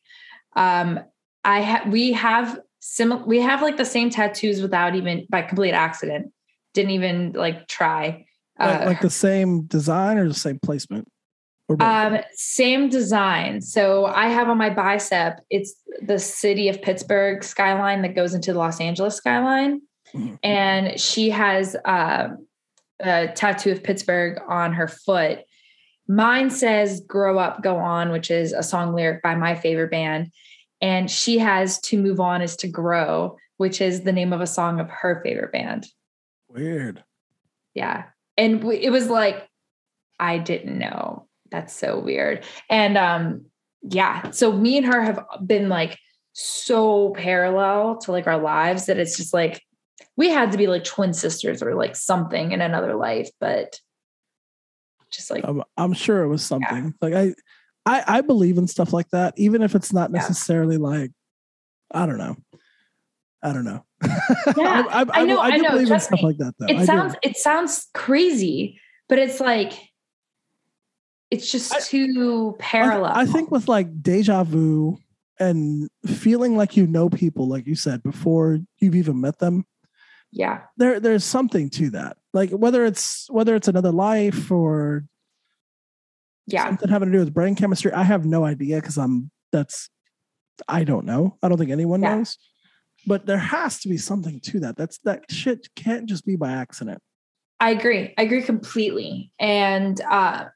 Um, I have we have similar we have like the same tattoos without even by complete accident. Didn't even like try. Like, uh, like the same design or the same placement? Um, same design. So I have on my bicep, it's the city of Pittsburgh skyline that goes into the Los Angeles skyline. Mm-hmm. And she has uh, a tattoo of Pittsburgh on her foot. Mine says Grow Up, Go On, which is a song lyric by my favorite band and she has to move on is to grow which is the name of a song of her favorite band. Weird. Yeah. And it was like i didn't know. That's so weird. And um yeah. So me and her have been like so parallel to like our lives that it's just like we had to be like twin sisters or like something in another life but just like i'm, I'm sure it was something. Yeah. like i I, I believe in stuff like that, even if it's not necessarily yeah. like, I don't know. I don't know. Yeah, I, I, I, know. I, I know. believe in stuff me. like that, though. It sounds it sounds crazy, but it's like it's just too parallel. I, think with like deja vu and feeling like you know people, like you said before you've even met them. Yeah, there there's something to that. Like whether it's whether it's another life or yeah. Something having to do with brain chemistry? I have no idea because i'm that's i don't know. I don't think anyone yeah. knows. But there has to be something to that. That's that shit can't just be by accident. I agree. I agree completely. And uh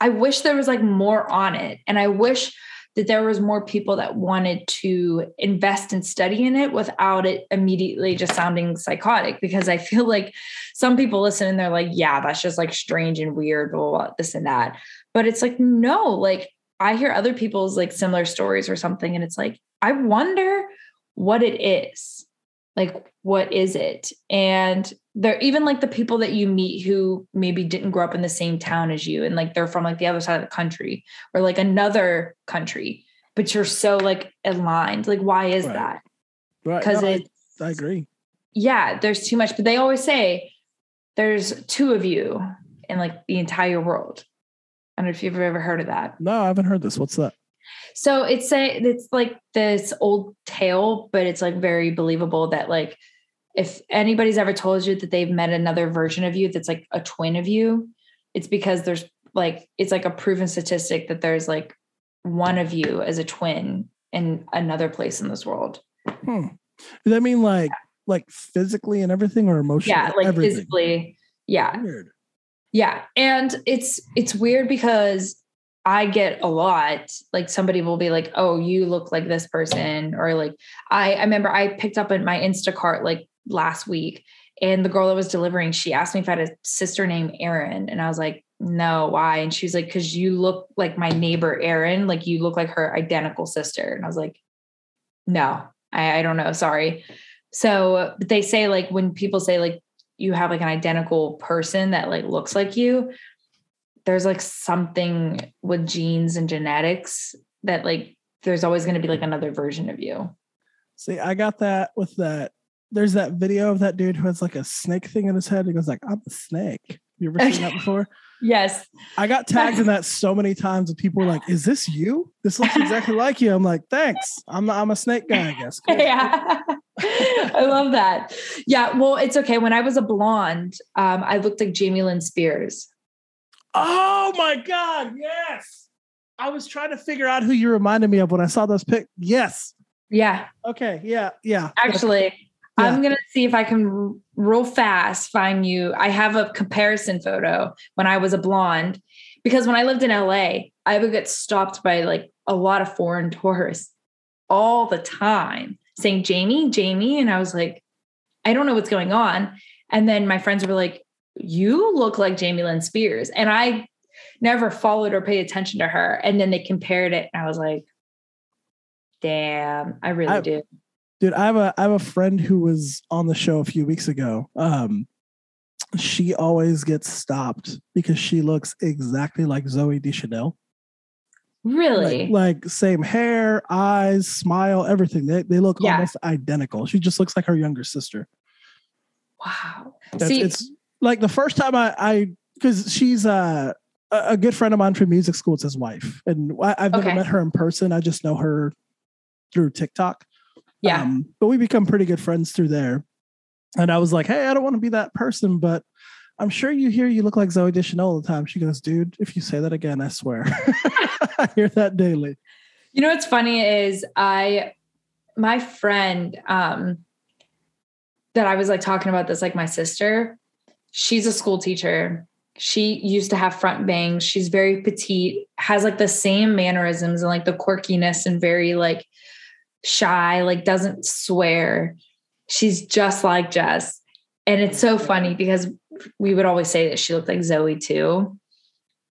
i wish there was like more on it. And i wish that there was more people that wanted to invest and study in it without it immediately just sounding psychotic. Because i feel like some people listen and they're like yeah that's just like strange and weird blah, blah, blah, this and that but it's like, no, like I hear other people's like similar stories or something. And it's like, I wonder what it is. Like, what is it? And they're even like the people that you meet who maybe didn't grow up in the same town as you and like they're from like the other side of the country or like another country, but you're so like aligned. Like, why is right. that? Right. Because no, I, I agree. Yeah, there's too much. But they always say there's two of you in like the entire world. I don't know if you've ever heard of that. No, I haven't heard this. What's that? So it's a it's like this old tale, but it's like very believable that like if anybody's ever told you that they've met another version of you that's like a twin of you, it's because there's like it's like a proven statistic that there's like one of you as a twin in another place in this world. Hmm. Does that mean like like physically and everything or emotionally? Yeah, like everything? physically. Yeah. Weird. Yeah. And it's it's weird because I get a lot like somebody will be like, "Oh, you look like this person," or like I I remember I picked up in my Instacart like last week, and the girl that was delivering, she asked me if I had a sister named Erin, and I was like, "No, why?" And she was like, "Cause you look like my neighbor Erin, like you look like her identical sister," and I was like, "No, I, I don't know, sorry." So they say like when people say like you have like an identical person that like looks like you there's like something with genes and genetics that like there's always going to be like another version of you. See, I got that with that. There's that video of that dude who has like a snake thing in his head. He goes like, "I'm a snake." You ever seen that before? Yes. I got tagged in that so many times, and people were like, "Is this you? This looks exactly like you." I'm like, "Thanks. I'm I'm a snake guy, I guess." Cool. Yeah. I love that. Yeah. Well, it's okay. When I was a blonde, um, I looked like Jamie Lynn Spears. Oh my god, yes. I was trying to figure out who you reminded me of when I saw those pics. Yes. Yeah. Okay. Yeah. Yeah. Actually, Yeah. I'm going to see if I can real fast find you. I have a comparison photo when I was a blonde because when I lived in LA, I would get stopped by like a lot of foreign tourists all the time saying, Jamie, Jamie. And I was like, I don't know what's going on. And then my friends were like, You look like Jamie Lynn Spears. And I never followed or paid attention to her. And then they compared it. And I was like, Damn, I really I- do. Dude, I have a I have a friend who was on the show a few weeks ago. Um she always gets stopped because she looks exactly like Zooey Deschanel. Really? Like, like same hair, eyes, smile, everything. They they look Yeah. almost identical. She just looks like her younger sister. wow. That's, See, it's like the first time I I because she's uh, a a good friend of mine from music school. It's his wife, and I, I've never Okay. met her in person. I just know her through TikTok. yeah. Um, but we become pretty good friends through there. And I was like, hey, I don't want to be that person, but I'm sure you hear you look like Zooey Deschanel all the time. She goes, dude, if you say that again, I swear. I hear that daily. You know what's funny is I my friend um that I was like talking about this like my sister, she's a school teacher. She used to have front bangs. She's very petite, has like the same mannerisms and like the quirkiness and very like shy, like doesn't swear. She's just like Jess. And it's so funny because we would always say that she looked like Zoe too.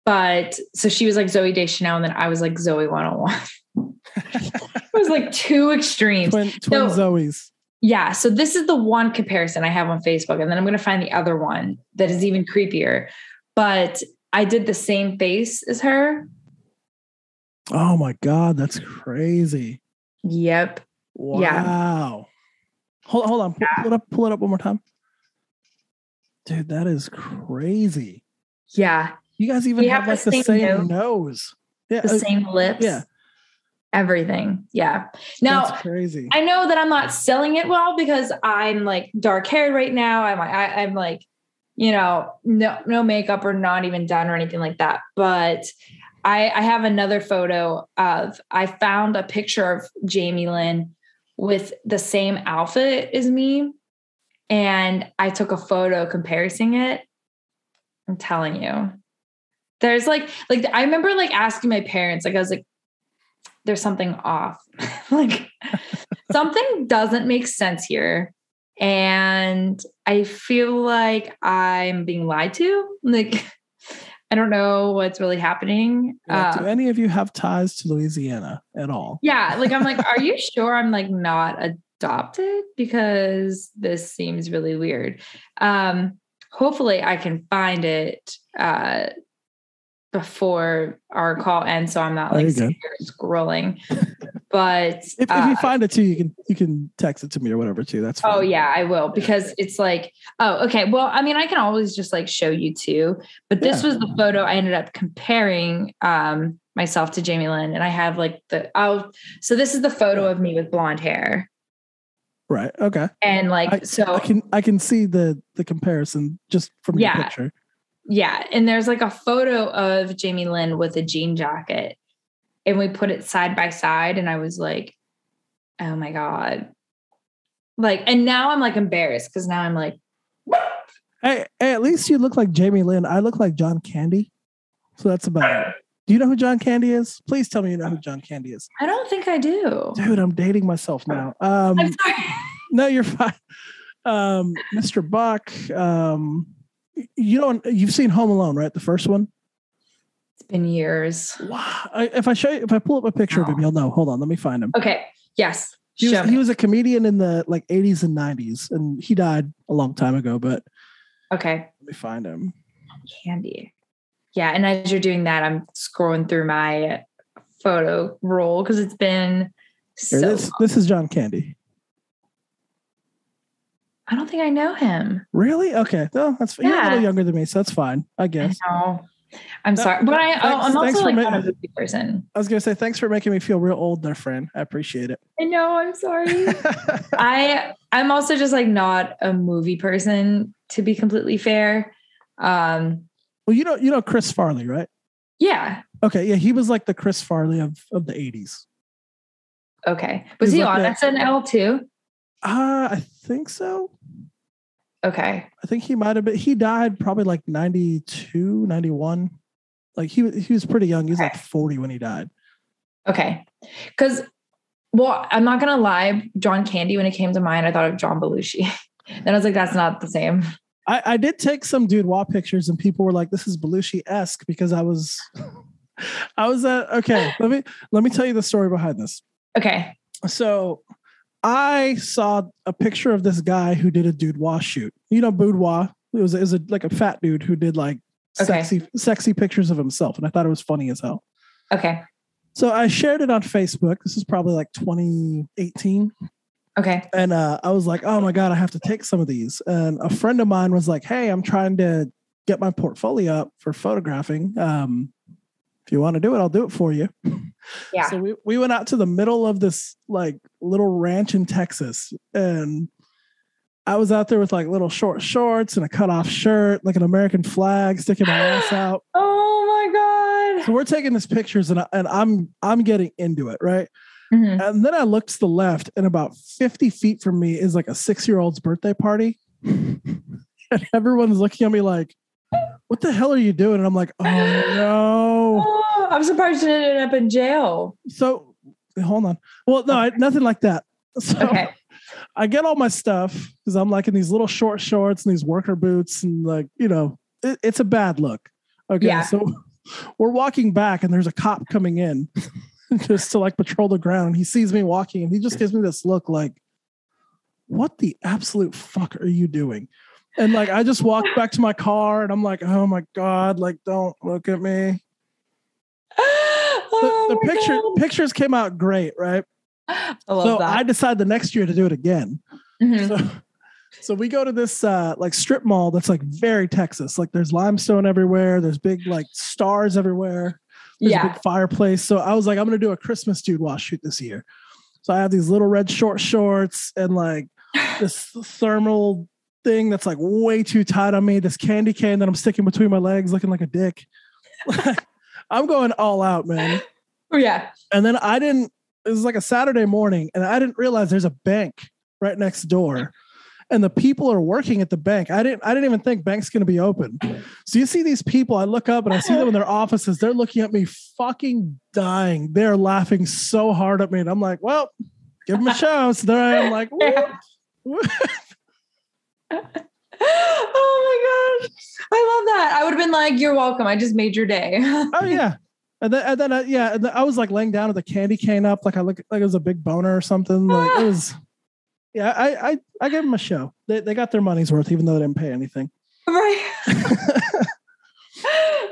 But so she was like Zooey Deschanel, and then I was like Zoey 101. it was like two extremes. Twin, twin So- Zoes. Yeah. So this is the one comparison I have on Facebook. And then I'm going to find the other one that is even creepier. But I did the same face as her. Oh my God, that's crazy. Yep. Yeah. Wow. Hold, hold on. Pull, pull it up. Pull it up one more time. Dude, that is crazy. Yeah. You guys even have, have like the same same nose. nose. Yeah. The uh, same lips. yeah. Everything. Yeah. Now, that's crazy. I know that I'm not selling it well because I'm like dark haired right now. I'm like, I, I'm like, you know, no, no makeup or not even done or anything like that. But I, I have another photo of, I found a picture of Jamie Lynn with the same outfit as me. And I took a photo comparing it. I'm telling you, there's like, like, I remember like asking my parents, like, I was like, there's something off. like something doesn't make sense here. And I feel like I'm being lied to. Like, I don't know what's really happening. Yeah, Uh, do any of you have ties to Louisiana at all? yeah. Like, I'm like, are you sure I'm like not adopted? Because this seems really weird. Um, hopefully I can find it uh before our call ends so I'm not like sitting here scrolling. but If, if uh, you find it too, you can you can text it to me or whatever too. That's fine. Oh yeah, I will because it's like, oh, okay. Well, I mean, I can always just like show you too, but this Yeah. was the photo I ended up comparing um myself to Jamie Lynn, and I have like the oh, so this is the photo of me with blonde hair, Right. Okay. and like I, so I can I can see the the comparison just from your picture. yeah, and there's like a photo of Jamie Lynn with a jean jacket, and we put it side by side, and I was like, oh my god, like, and now I'm like embarrassed because now I'm like. Hey, hey, at least you look like Jamie Lynn. I look like John Candy. So that's about it. Do you know who John Candy is? Please tell me you know who John Candy is. I don't think I do. Dude, I'm dating myself now. Um, I'm sorry. no, you're fine. Um, Mr. Buck. Um, you don't. You've seen Home Alone, right? The first one. It's been years. Wow. I, if I show you, if I pull up a picture of him, you'll know. Hold on, let me find him. Okay. Yes. He was, he was a comedian in the like 80s and 90s, and he died a long time ago. But okay. let me find him. Candy. Yeah. And as you're doing that, I'm scrolling through my photo roll because it's been so. this this is John Candy. I don't think I know him. Really? Okay. No, that's you're a little younger than me, so that's fine. I I guess. know. I'm No, sorry, but I, thanks also like not a movie person. I was gonna say thanks for making me feel real old there, friend. I appreciate it. I know. I'm sorry. I I'm also just like not a movie person to be completely fair. Um. Well, you know, you know Chris Farley, right? Yeah. Okay, yeah, he was like the Chris Farley of of the 80s. Okay. Was He's he like on SNL too? Uh, I think so. Okay. I think he might have been he died probably like 92, 91. Like he was he was pretty young. He was like 40 when he died. Okay. Because, well, I'm not going to lie, John Candy, when it came to mind, I thought of John Belushi. then I was like, that's not the same. I, I did take some dudoir pictures and people were like, this is Belushi esque because I was I was at okay, let me let me tell you the story behind this. Okay. So I saw a picture of this guy who did a boudoir shoot. You know, boudoir. It was, it was a, like a fat dude who did like Okay. sexy sexy pictures of himself, and I thought it was funny as hell. Okay. So I shared it on Facebook. This is probably like 2018, Okay. and uh, I was like, "Oh my god, I have to take some of these." And a friend of mine was like, "Hey, I'm trying to get my portfolio up for photographing. Um, if you want to do it, I'll do it for you." Yeah. So we, we went out to the middle of this like little ranch in Texas and I was out there with like little short shorts and a cut off shirt, like an American flag sticking my ass out. Oh my God. So we're taking these pictures and, I, and I'm I'm getting into it, right? Mhm. And then I looked to the left and about 50 feet from me is like a six year old's birthday party. and everyone's looking at me like, what the hell are you doing? And I'm like, oh no. Oh, I'm surprised you ended up in jail. So hold on. Well, no, I, nothing like that. So Okay. I get all my stuff because I'm like in these little short shorts and these worker boots and like, you know, it, it's a bad look. Okay. Yeah. So we're walking back and there's a cop coming in just to like patrol the ground. He sees me walking and he just gives me this look like, what the absolute fuck are you doing? And like, I just walked back to my car and I'm like, oh my God, like, don't look at me. The, Oh the my picture God. pictures came out great, right? I love so I that. decided the next year to do it again. Mhm. So, so we go to this uh, like strip mall that's like very Texas. Like there's limestone everywhere. There's big like stars everywhere. There's a Yeah. big fireplace. So I was like, I'm gonna do a Christmas dudoir shoot this year. So I have these little red short shorts and like this thermal thing that's like way too tight on me. This candy cane that I'm sticking between my legs, looking like a dick. I'm going all out, man. Oh, yeah. And then I didn't, it was like a Saturday morning, and I didn't realize there's a bank right next door. And the people are working at the bank. I didn't I didn't even think bank's gonna be open. So you see these people, I look up and I see them in their offices. They're looking at me fucking dying. They're laughing so hard at me. And I'm like, well, give them a show. So there I am, like. "Woo." oh my gosh. I love that. I would have been like, you're welcome. I just made your day. oh yeah. And then, and then uh, yeah, and then I was like laying down with a candy cane up, like I look like it was a big boner or something. Like it was, yeah. I I I gave them a show. They they got their money's worth, even though they didn't pay anything. right.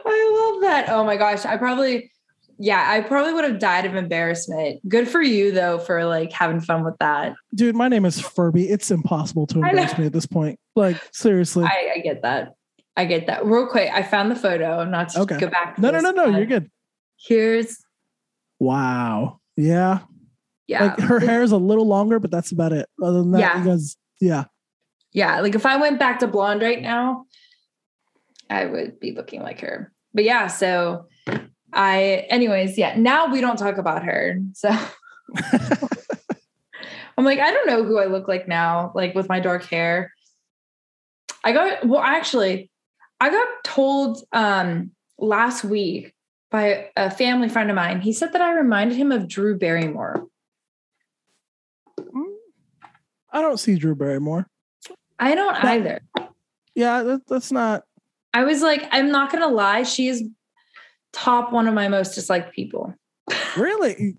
I love that. Oh my gosh. I probably yeah, I probably would have died of embarrassment. Good for you though for like having fun with that. Dude, my name is Furby. It's impossible to embarrass me at this point. Like seriously. I, I get that. I get that. Real quick, I found the photo. Not to Okay. go back. to no, no, this, no, no. but You're good. Here's Wow. Yeah. Yeah. Like her hair is a little longer, but that's about it. Other than that, Yeah. guys, yeah. Yeah, like if I went back to blonde right now, I would be looking like her. But yeah, so I, anyways, yeah, now we don't talk about her. So I'm like, I don't know who I look like now, like with my dark hair. I got, well, actually, I got told um last week by a family friend of mine. He said that I reminded him of Drew Barrymore. I don't see Drew Barrymore. I don't That- either. Yeah, that, that's not. I was like, I'm not gonna lie, she is top one of my most disliked people. Really?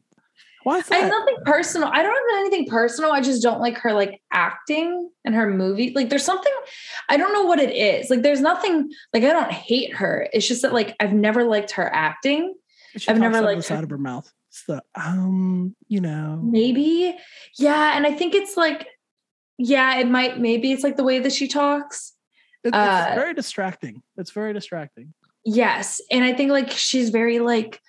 Why I have nothing personal. I don't have anything personal. I just don't like her like acting and her movie. Like there's something I don't know what it is. Like there's nothing like I don't hate her. It's just that like I've never liked her acting. She I've never of the liked side her. of her mouth. It's the um, you know. Maybe. Yeah, and I think it's like yeah, it might maybe it's like the way that she talks. It- Uh, it's very distracting. It's very distracting. Yes, and I think like she's very like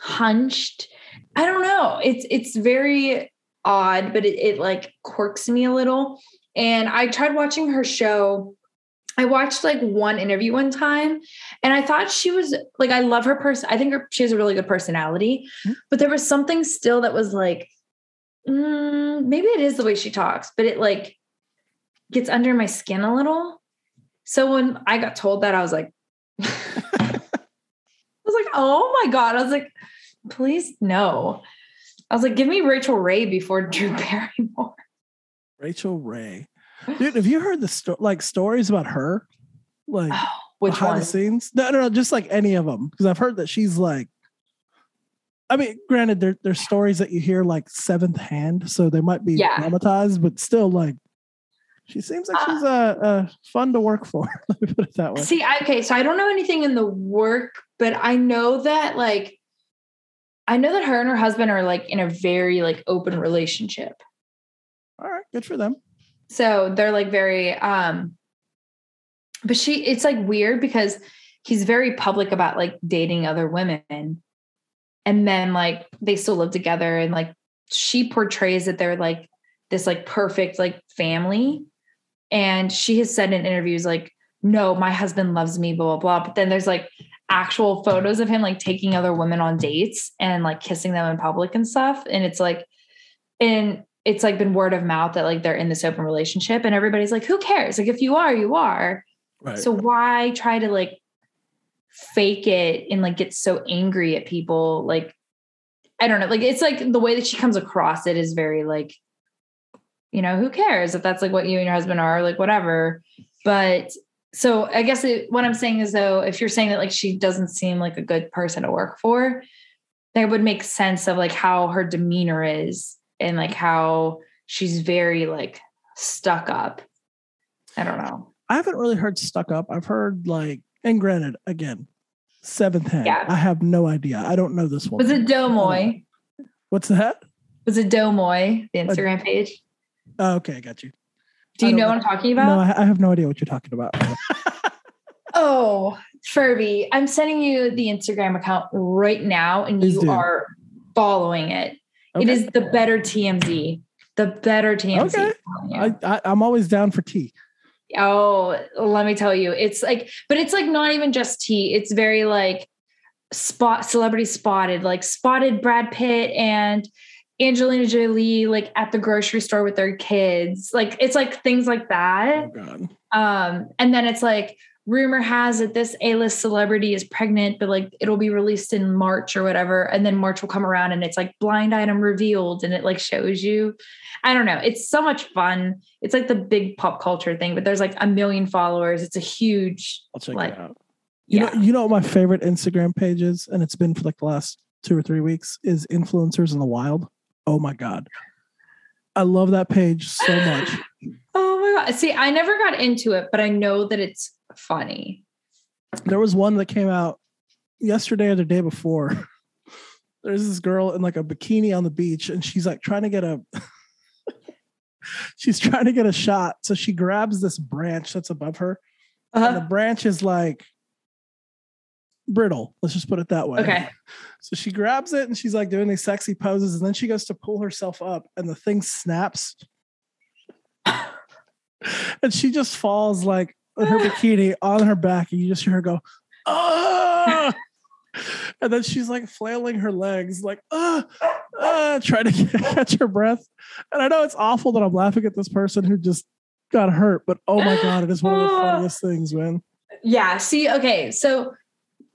hunched. I don't know. It's it's very odd, but it, it like quirks me a little. And I tried watching her show. I watched like one interview one time, and I thought she was like I love her person. I think her, she has a really good personality, Mhm. but there was something still that was like mm, maybe it is the way she talks, but it like gets under my skin a little. So when I got told that, I was like, I was like, oh my God. I was like, please no. I was like, give me Rachael Ray before Drew Barrymore. Rachael Ray. Dude, have you heard the sto- like stories about her? Like Oh, which behind one? the scenes? No, no, no, just like any of them. Because I've heard that she's like I mean, granted, there, there's stories that you hear like seventh hand, so they might be Yeah. dramatized, but still, like, she seems like Uh, she's uh, uh, fun to work for. Let me put it that way. See, I, okay, so I don't know anything in the work, but I know that like I know that her and her husband are like in a very like open relationship. All right, good for them. So they're like very um but she it's like weird because he's very public about like dating other women. And then like they still live together and like she portrays that they're like this like perfect like family. And she has said in interviews like no, my husband loves me blah blah blah, but then there's like actual photos of him like taking other women on dates and like kissing them in public and stuff. And it's like and it's like been word of mouth that like they're in this open relationship. And everybody's like who cares? Like if you are you are. Right. so why try to like fake it and like get so angry at people like i don't know like it's like the way that she comes across it is very like you know who cares if that's like what you and your husband are like whatever. But so i guess it, what i'm saying is though if you're saying that like she doesn't seem like a good person to work for that would make sense of like how her demeanor is and like how she's very like stuck up. I don't know. I haven't really heard stuck up. I've heard like, and granted, again, seventh hand. Yeah. I have no idea. I don't know this one. was it Deuxmoi What's that? was it Deuxmoi the instagram page Oh, okay, I got you. do you know know. what i'm talking about No, I, I have no idea what you're talking about. Oh, Furby, I'm sending you the Instagram account right now, and Please you do. are following it. It Okay. is the better TMZ. The better TMZ. Okay. I, I, I'm always down for tea. Oh, let me tell you, it's like, but it's like not even just tea. It's very like spot celebrity spotted, like spotted Brad Pitt and Angelina Jolie, like at the grocery store with their kids. Like it's like things like that. Oh god. Um, and then it's like rumor has it this A-list celebrity is pregnant, but like it'll be released in March or whatever. And then March will come around and it's like blind item revealed and it like shows you. I don't know. It's so much fun. It's like the big pop culture thing, but there's like a million followers. It's a huge I'll check Like, it out. You yeah. know, you know what my favorite Instagram page is, and it's been for like the last two or three weeks, is influencers in the wild. Oh my god. I love that page so much. Oh my god. See, I never got into it, but I know that it's funny. there was one that came out yesterday or the day before there's this girl in like a bikini on the beach and she's like trying to get a she's trying to get a shot. So she grabs this branch that's above her. And the Uh-huh. branch is like brittle. Let's just put it that way. Okay. So she grabs it and she's like doing these sexy poses, and then she goes to pull herself up, and the thing snaps. and she just falls like her bikini on her back, and you just hear her go, ah! and then she's like flailing her legs, like, ah, ah, trying to get, catch her breath. And I know it's awful that I'm laughing at this person who just got hurt, but oh my God, it is one of the funniest things, man. Yeah. See, okay. So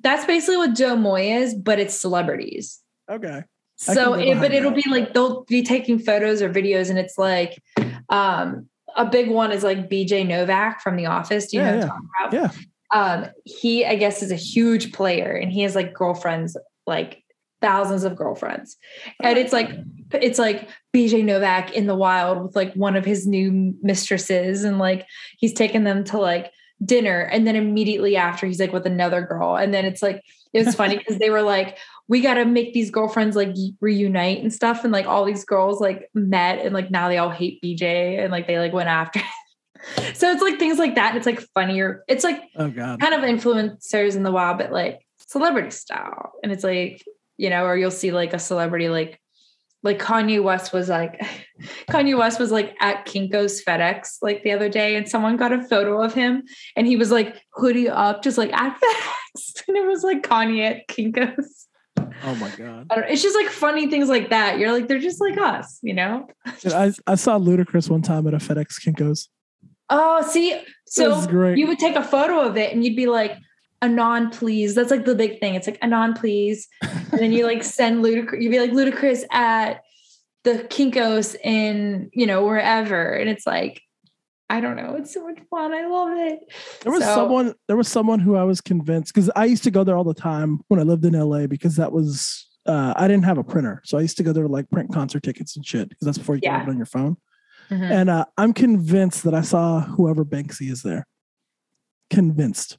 that's basically what Deuxmoi is, but it's celebrities. Okay. So, it, but it'll that. be like they'll be taking photos or videos, and it's like um, a big one is like BJ Novak from The Office. Do you Yeah, know yeah. what I'm talking about? Yeah. Um, he, I guess, is a huge player, and he has like girlfriends, like thousands of girlfriends, and it's like it's like BJ Novak in the wild with like one of his new mistresses, and like he's taken them to like dinner, and then immediately after he's like with another girl, and then it's like it was funny because they were like, we got to make these girlfriends like reunite and stuff, and like all these girls like met, and like now they all hate BJ, and like they like went after. so it's like things like that. It's like funnier. It's like Oh God. kind of influencers in the wild, but like celebrity style. And it's like, you know, or you'll see like a celebrity like like Kanye West was like Kanye West was like at Kinko's FedEx like the other day, and someone got a photo of him and he was like hoodie up, just like at FedEx. And it was like Kanye at Kinko's. Oh my God. I don't, it's just like funny things like that. You're like, they're just like us, you know? Dude, I, I saw Ludacris one time at a FedEx Kinko's. Oh, see, So you would take a photo of it and you'd be like, Anon, please. That's like the big thing. It's like Anon, please. And then you like send Ludacris, you'd be like Ludacris at the Kinkos in, you know, wherever. And it's like, I don't know. It's so much fun. I love it. There was So- someone. There was someone who I was convinced because I used to go there all the time when I lived in LA because that was uh, I didn't have a printer, so I used to go there to like print concert tickets and shit because that's before you can Yeah. it on your phone. Mhm. And uh, I'm convinced that I saw whoever Banksy is there. Convinced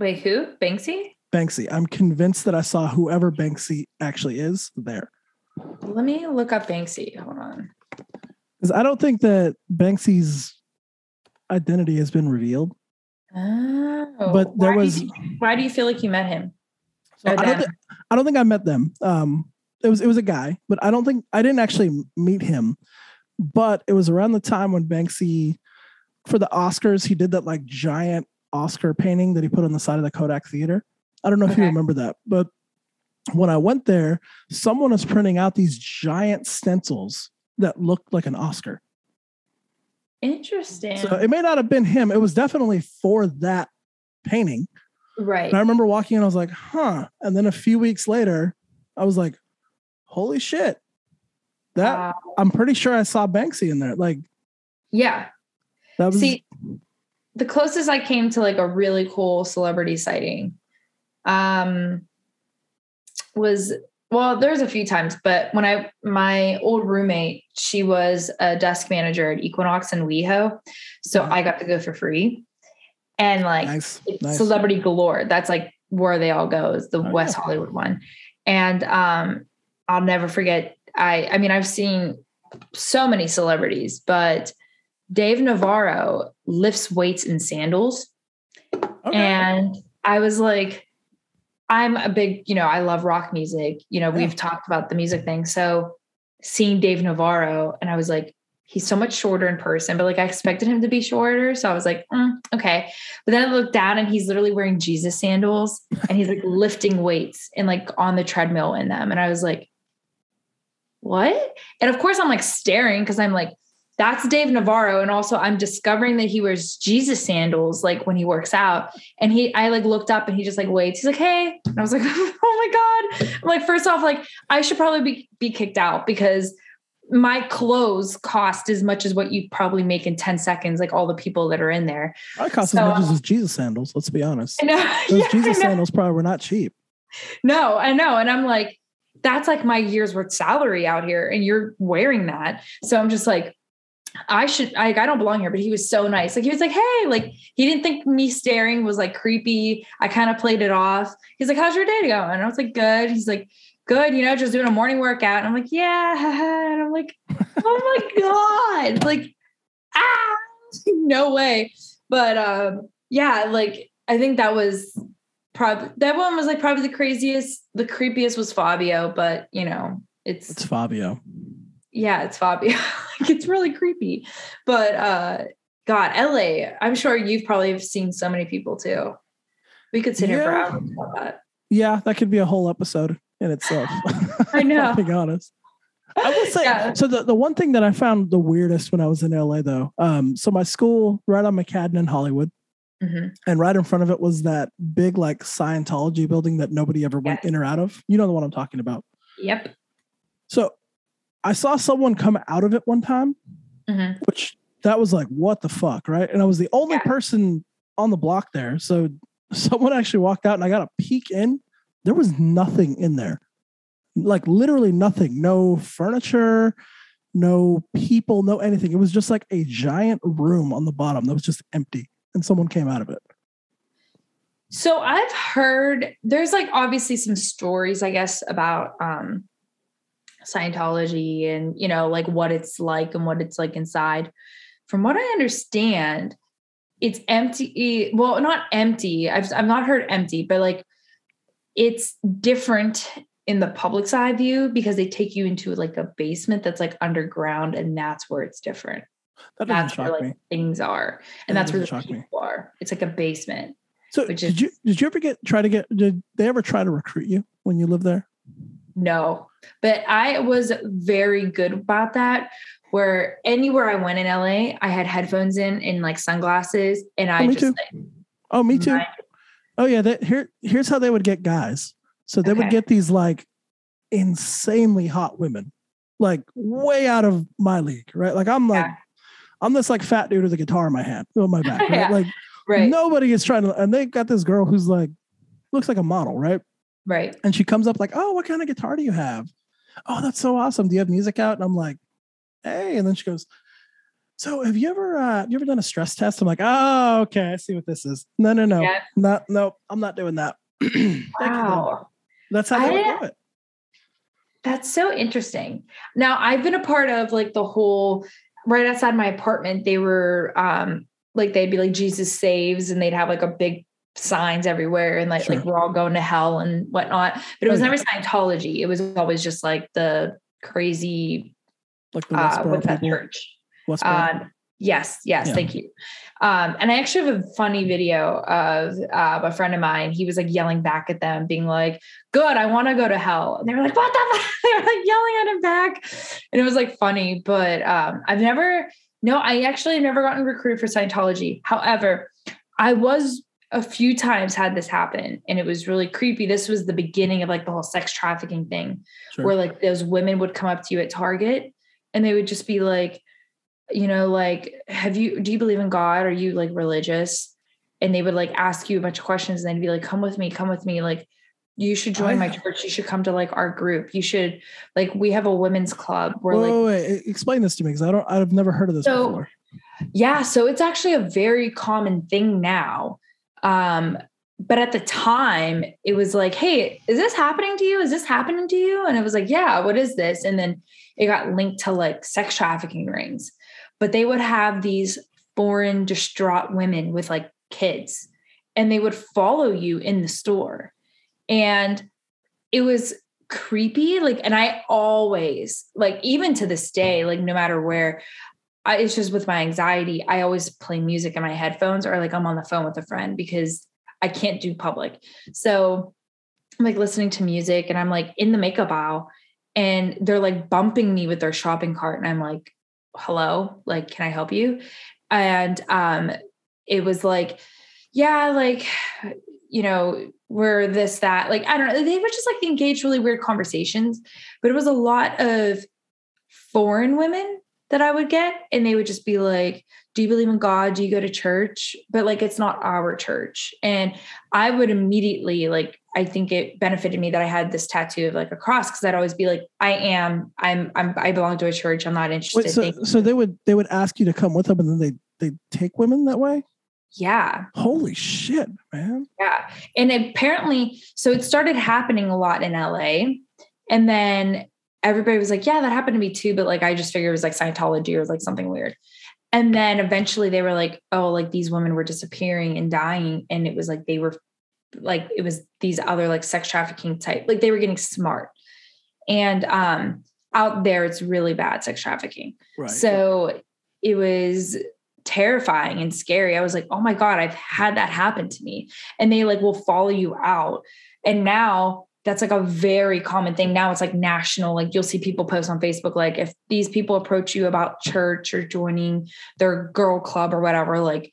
Wait, who? Banksy? Banksy. I'm convinced that I saw whoever Banksy actually is there Let me look up Banksy. Hold on. because I don't think that Banksy's identity has been revealed. Oh, But there why do was- you, why do you feel like you met him? So I don't, thi- I don't think I met them. Um, it was it was a guy, but I don't think I didn't actually meet him. But it was around the time when Banksy, for the Oscars, he did that like giant Oscar painting that he put on the side of the Kodak Theater. I don't know if you remember that, but when I went there, someone was printing out these giant stencils that looked like an Oscar. Interesting. So it may not have been him. It was definitely for that painting. right. And I remember walking in, I was like, huh. And then a few weeks later, I was like, holy shit. That Wow. I'm pretty sure I saw Banksy in there. Like yeah. that was See, the closest I came to like a really cool celebrity sighting um was well, there's a few times, but when I my old roommate, she was a desk manager at Equinox and WeHo. So Mhm. I got to go for free. And like nice. Nice. celebrity galore. That's like where they all go is the Oh, West yeah. Hollywood one. And um I'll never forget I I mean I've seen so many celebrities, but Dave Navarro lifts weights in sandals. Okay. And I was like, I'm a big, you know, I love rock music. You know, Yeah. we've talked about the music thing. So seeing Dave Navarro, and I was like, he's so much shorter in person, but like I expected him to be shorter. So I was like, mm, okay. But then I looked down and he's literally wearing Jesus sandals and he's like lifting weights and like on the treadmill in them. And I was like, what? And of course, I'm like staring because I'm like, that's Dave Navarro. And also I'm discovering that he wears Jesus sandals like when he works out. And he I like looked up and he just like waits. He's like, hey. And I was like, oh my God. I'm like, first off, like I should probably be, be kicked out because my clothes cost as much as what you probably make in 10 seconds, like all the people that are in there. I cost so- as much as um, his Jesus sandals, let's be honest. I know. Those Yeah, Jesus sandals probably were not cheap. No, I know. And I'm like, that's like my year's worth salary out here. And you're wearing that. So I'm just like, I should, I, I don't belong here, but he was so nice. Like he was like, Hey, like he didn't think me staring was like creepy. I kind of played it off. He's like, how's your day going? And I was like, good. He's like, good, you know, just doing a morning workout. And I'm like, yeah. And I'm like, oh my God. Like, ah, no way. But um, yeah, like I think that was probably that one was like probably the craziest. The creepiest was Fabio, but you know, it's It's Fabio. Yeah, it's Fabio. like it's really creepy. But uh God, LA, I'm sure you've probably seen so many people too. We could sit here for Yeah. hours about that. Yeah, that could be a whole episode in itself. I know. Being honest. I will say Yeah. so the, the one thing that I found the weirdest when I was in LA though, um, so my school right on McCadden in Hollywood, Mhm. and right in front of it was that big like Scientology building that nobody ever went Yes. in or out of. You know the one I'm talking about. Yep. So I saw someone come out of it one time, Mhm. which that was like, what the fuck, right? And I was the only Yeah. person on the block there. So someone actually walked out and I got a peek in. There was nothing in there. Like literally nothing. No furniture, no people, no anything. It was just like a giant room on the bottom that was just empty. And someone came out of it. So I've heard there's like obviously some stories, I guess, about um Scientology and you know, like what it's like and what it's like inside. From what I understand, it's empty. Well, not empty. I've I've not heard empty, but like it's different in the public's eye view because they take you into like a basement that's like underground and that's where it's different. That doesn't That's where shock like me. things are. And That that's where the shock me. people are. It's like a basement. So did you did you ever get try to get did they ever try to recruit you when you lived there? No, but I was very good about that. Where anywhere I went in LA, I had headphones in and like sunglasses, and I oh, me just too. like, Oh, me too. mind- Oh yeah, that here here's how they would get guys. So they would get these like insanely hot women, like way out of my league, right? Like I'm like Yeah. I'm this like fat dude with a guitar in my hand, on my back, right? Yeah. Like right, nobody is trying to, and they got this girl who's like looks like a model, right? Right. And she comes up like, "Oh, what kind of guitar do you have? Oh, that's so awesome. Do you have music out?" And I'm like, "Hey," and then she goes. So have you ever uh have you ever done a stress test? I'm like, oh, okay, I see what this is. No, no, no, Yeah. not no, I'm not doing that. Thank you, though. Wow, That's how they I- do it. that's so interesting. Now I've been a part of like the whole right outside my apartment. They were um like they'd be like Jesus saves, and they'd have like a big signs everywhere, and like Sure. like we're all going to hell and whatnot. But it Oh, was never Scientology. It was always just like the crazy Like the uh, what's that church? Westboro. Um, yes, yes, Yeah. thank you. Um, and I actually have a funny video of uh, a friend of mine. He was like yelling back at them, being like, "Good, I want to go to hell." And they were like, "What the?" Fuck? They were like yelling at him back, and it was like funny. But um, I've never, no, I actually never gotten recruited for Scientology. However, I was a few times had this happen, and it was really creepy. This was the beginning of like the whole sex trafficking thing Sure. where like those women would come up to you at Target and they would just be like, you know, like, have you, do you believe in God? Are you like religious? And they would like ask you a bunch of questions and they'd be like, come with me, come with me. Like, you should join my church. You should come to like our group. You should, like, we have a women's club where wait, like, wait, wait, explain this to me because I don't. I've never heard of this So- before. Yeah, so it's actually a very common thing now. Um, but at the time, it was like, hey, is this happening to you? Is this happening to you? And it was like, yeah, what is this? And then it got linked to like sex trafficking rings. But they would have these foreign distraught women with like kids, and they would follow you in the store. And it was creepy. Like, and I always, like, even to this day, like, no matter where, I, it's just with my anxiety, I always play music in my headphones or like I'm on the phone with a friend because I can't do public. So I'm like listening to music and I'm like in the makeup aisle and they're like bumping me with their shopping cart. And I'm like, hello, like, can I help you? And um, it was like, yeah, like, you know, we're this, that, like, I don't know. They were just like engaged really weird conversations, but it was a lot of foreign women that I would get, and they would just be like, Do you believe in God? Do you go to church? But like, it's not our church. And I would immediately, like, I think it benefited me that I had this tattoo of like a cross because I'd always be like, I am, I'm, I'm, I belong to a church. I'm not interested. Wait, so, Thank so you." they would they would ask you to come with them, and then they they take women that way. yeah. Holy shit, man! Yeah. And apparently, so it started happening a lot in LA. And then everybody was like, yeah, that happened to me too. But like, I just figured it was like Scientology or like something weird. And then eventually they were like, oh, like these women were disappearing and dying. And it was like they were like, it was these other like sex trafficking type, like they were getting smart. And um out there, it's really bad sex trafficking. Right. So it was terrifying and scary. I was like, oh my God, I've had that happen to me. And they like will follow you out. And now that's like a very common thing. Now it's like national. Like you'll see people post on Facebook, like if these people approach you about church or joining their girl club or whatever, like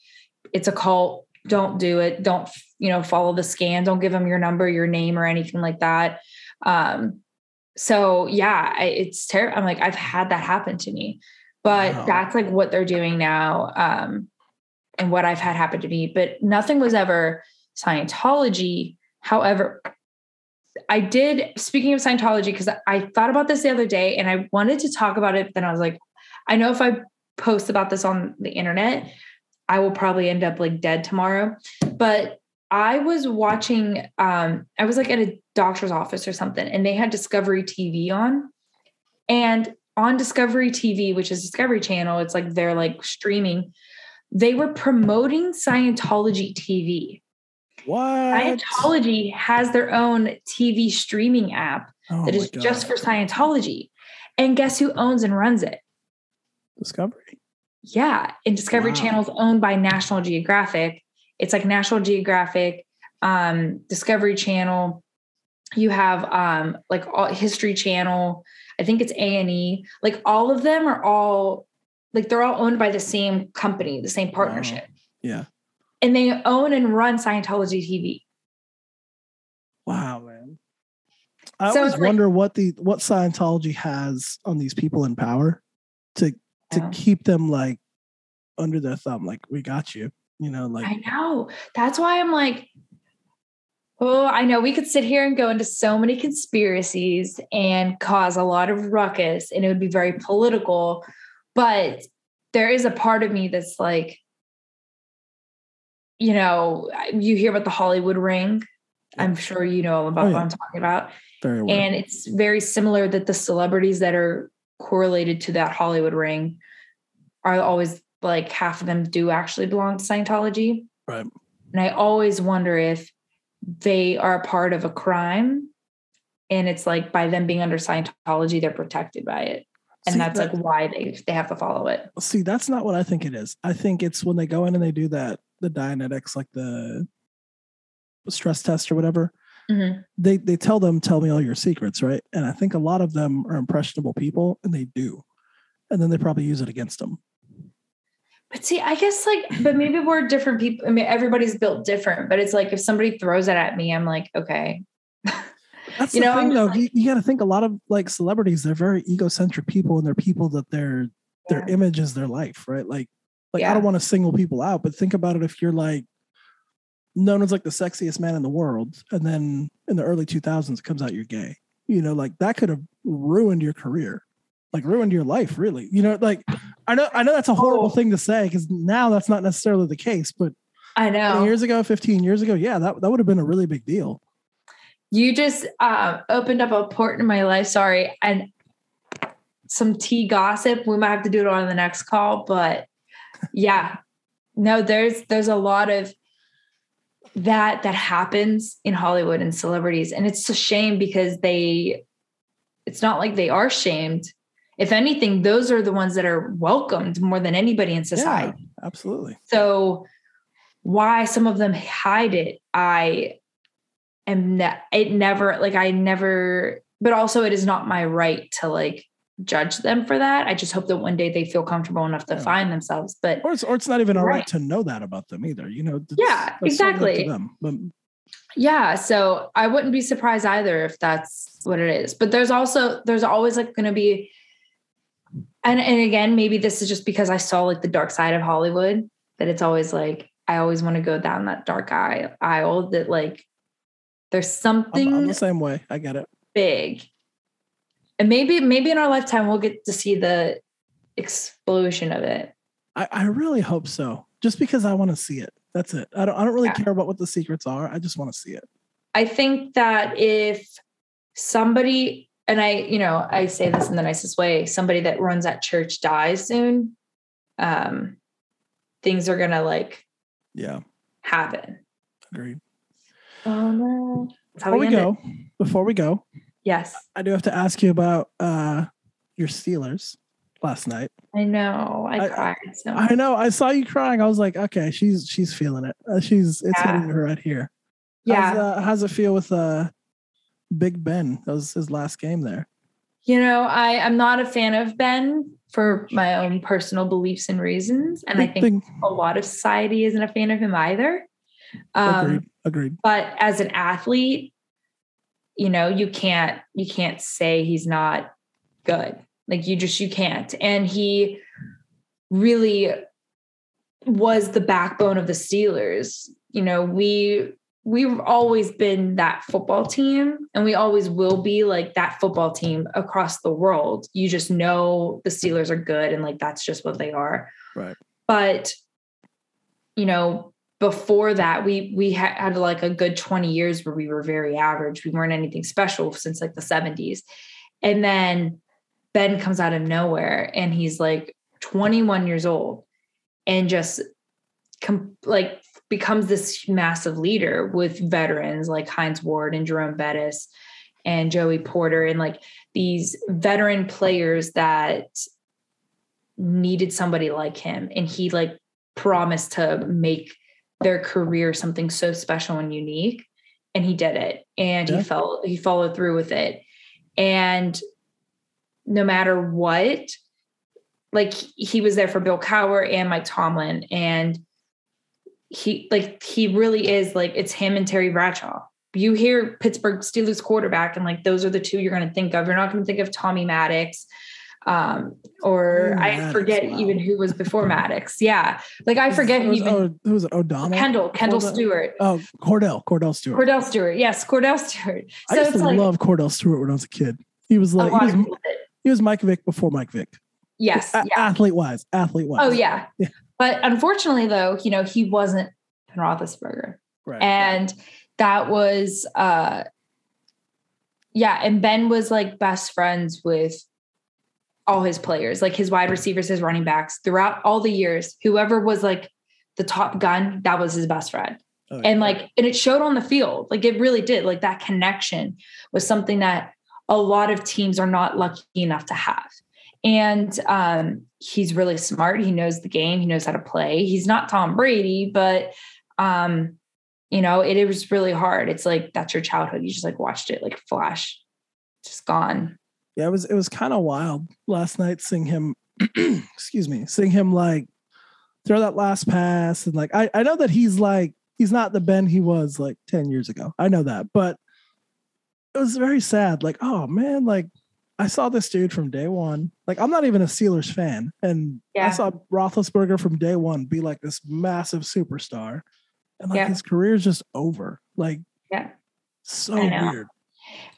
it's a cult. Don't do it. Don't, you know, follow the scan. Don't give them your number, your name, or anything like that. Um, so yeah, I, it's terrible. I'm like, I've had that happen to me, but wow. that's like what they're doing now. Um, and what I've had happen to me, but nothing was ever Scientology. However, I did, speaking of Scientology, because I thought about this the other day and I wanted to talk about it. Then I was like, I know if I post about this on the internet, I will probably end up like dead tomorrow. But I was watching, um, I was like at a doctor's office or something, and they had Discovery TV on. And on Discovery TV, which is Discovery Channel, it's like they're like streaming, they were promoting Scientology TV. What? Scientology has their own TV streaming app oh that is God. just for Scientology. And guess who owns and runs it? Discovery. Yeah. And Discovery wow. Channel is owned by National Geographic. It's like National Geographic, um, Discovery Channel. You have um, like all, History Channel. I think it's A and E. Like all of them are all like they're all owned by the same company, the same partnership. Wow. Yeah and they own and run Scientology TV. Wow, man. I so always wonder like, what the what Scientology has on these people in power to to yeah. keep them like under their thumb. Like, we got you. You know, like I know. That's why I'm like, oh, I know we could sit here and go into so many conspiracies and cause a lot of ruckus and it would be very political. But there is a part of me that's like, you know, you hear about the Hollywood ring. I'm sure you know about oh, yeah. what I'm talking about. Very well. And it's very similar that the celebrities that are correlated to that Hollywood ring are always like half of them do actually belong to Scientology. Right. And I always wonder if they are a part of a crime and it's like by them being under Scientology, they're protected by it. And see, that's that, like why they they have to follow it. See, that's not what I think it is. I think it's when they go in and they do that the Dianetics, like the stress test or whatever, mm-hmm. they they tell them, "Tell me all your secrets," right? And I think a lot of them are impressionable people, and they do, and then they probably use it against them. But see, I guess like, but maybe we're different people. I mean, everybody's built different, but it's like if somebody throws it at me, I'm like, okay. That's you the know, thing, though. Like, you, you got to think a lot of like celebrities. They're very egocentric people, and they're people that their their yeah. image is their life, right? Like like yeah. I don't want to single people out, but think about it if you're like known as like the sexiest man in the world, and then in the early 2000s it comes out you're gay. You know, like that could have ruined your career, like ruined your life, really. You know, like I know I know that's a horrible oh. thing to say because now that's not necessarily the case, but I know years ago, 15 years ago, yeah, that, that would have been a really big deal. You just uh, opened up a port in my life. Sorry. And some tea gossip. We might have to do it on the next call, but yeah. No, there's there's a lot of that that happens in Hollywood and celebrities. And it's a shame because they it's not like they are shamed. If anything, those are the ones that are welcomed more than anybody in society. Yeah, absolutely. So why some of them hide it, I am ne- it never like I never but also it is not my right to like judge them for that. I just hope that one day they feel comfortable enough to yeah. find themselves. But or it's or it's not even all right, right to know that about them either. You know, yeah, exactly. Them. But, yeah, so I wouldn't be surprised either if that's what it is. But there's also there's always like going to be, and and again maybe this is just because I saw like the dark side of Hollywood that it's always like I always want to go down that dark aisle that like there's something I'm, I'm the same way. I get it. Big and maybe maybe in our lifetime we'll get to see the explosion of it. I, I really hope so. Just because I want to see it. That's it. I don't I don't really yeah. care about what the secrets are. I just want to see it. I think that if somebody and I, you know, I say this in the nicest way, somebody that runs that church dies soon, um, things are gonna like Yeah. happen. Agreed. Oh no. Before we it. go, before we go, Yes. I do have to ask you about uh your Steelers last night. I know. I, I- cried so I know. I saw you crying. I was like, okay, she's she's feeling it. Uh, she's it's Yeah. hitting her right here. yeah. How's, uh, how's it feel with uh Big Ben? That was his last game there. You know, I I'm not a fan of Ben for my own personal beliefs and reasons, and I think thing. a lot of society isn't a fan of him either. Um, Agreed. Agreed. but as an athlete, you know, you can't you can't say he's not good. Like you just you can't. And he really was the backbone of the Steelers. You know, we we've always been that football team and we always will be like that football team across the world. You just know the Steelers are good and like that's just what they are. Right. But you know, before that we we had, had like a good 20 years where we were very average. We weren't anything special since like the 70s. And then Ben comes out of nowhere and he's like 21 years old and just com- like becomes this massive leader with veterans like Hines Ward and Jerome Bettis and Joey Porter and like these veteran players that needed somebody like him and he like promised to make their career something so special and unique and he did it and Yeah. he felt he followed through with it and no matter what like he was there for Bill Cowher and Mike Tomlin and he like he really is like it's him and Terry Bradshaw. You hear Pittsburgh Steelers quarterback and like those are the two you're going to think of. You're not going to think of Tommy Maddox um or Oh, I forget wow. even who was before Maddox. Yeah. Like I forget Who was, even oh, who was it? O'Donnell? Kendall, Kendall Cordell? Stewart. Oh, Cordell. Cordell Stewart. Cordell Stewart. Yes, Cordell Stewart. I So used it's to like love Cordell Stewart when I was a kid. He was like he was, he was Mike Vick before Mike Vick. Yes. A- Yeah. Athlete wise. Athlete wise. Oh yeah. Yeah. But unfortunately though, you know, he wasn't Ben Roethlisberger. Right. And that was uh yeah, and Ben was like best friends with all his players, like his wide receivers, his running backs throughout all the years. Whoever was like the top gun, that was his best friend. Oh, and like and it showed on the field. Like it really did. Like that connection was something that a lot of teams are not lucky enough to have. And um he's really smart. He knows the game. He knows how to play. He's not tom brady but um you know it, it was really hard. It's like that's your childhood. You just like watched it like flash. Just gone Yeah, it was it was kind of wild last night seeing him excuse me, seeing him like throw that last pass and like I, I know that he's like he's not the Ben he was like 10 years ago. I know that, but it was very sad. Like, oh man, like I saw this dude from day one. Like, I'm not even a Steelers fan. And I saw Roethlisberger from day one be like this massive superstar. And like Yeah. his career's just over. Like, Yeah. so weird.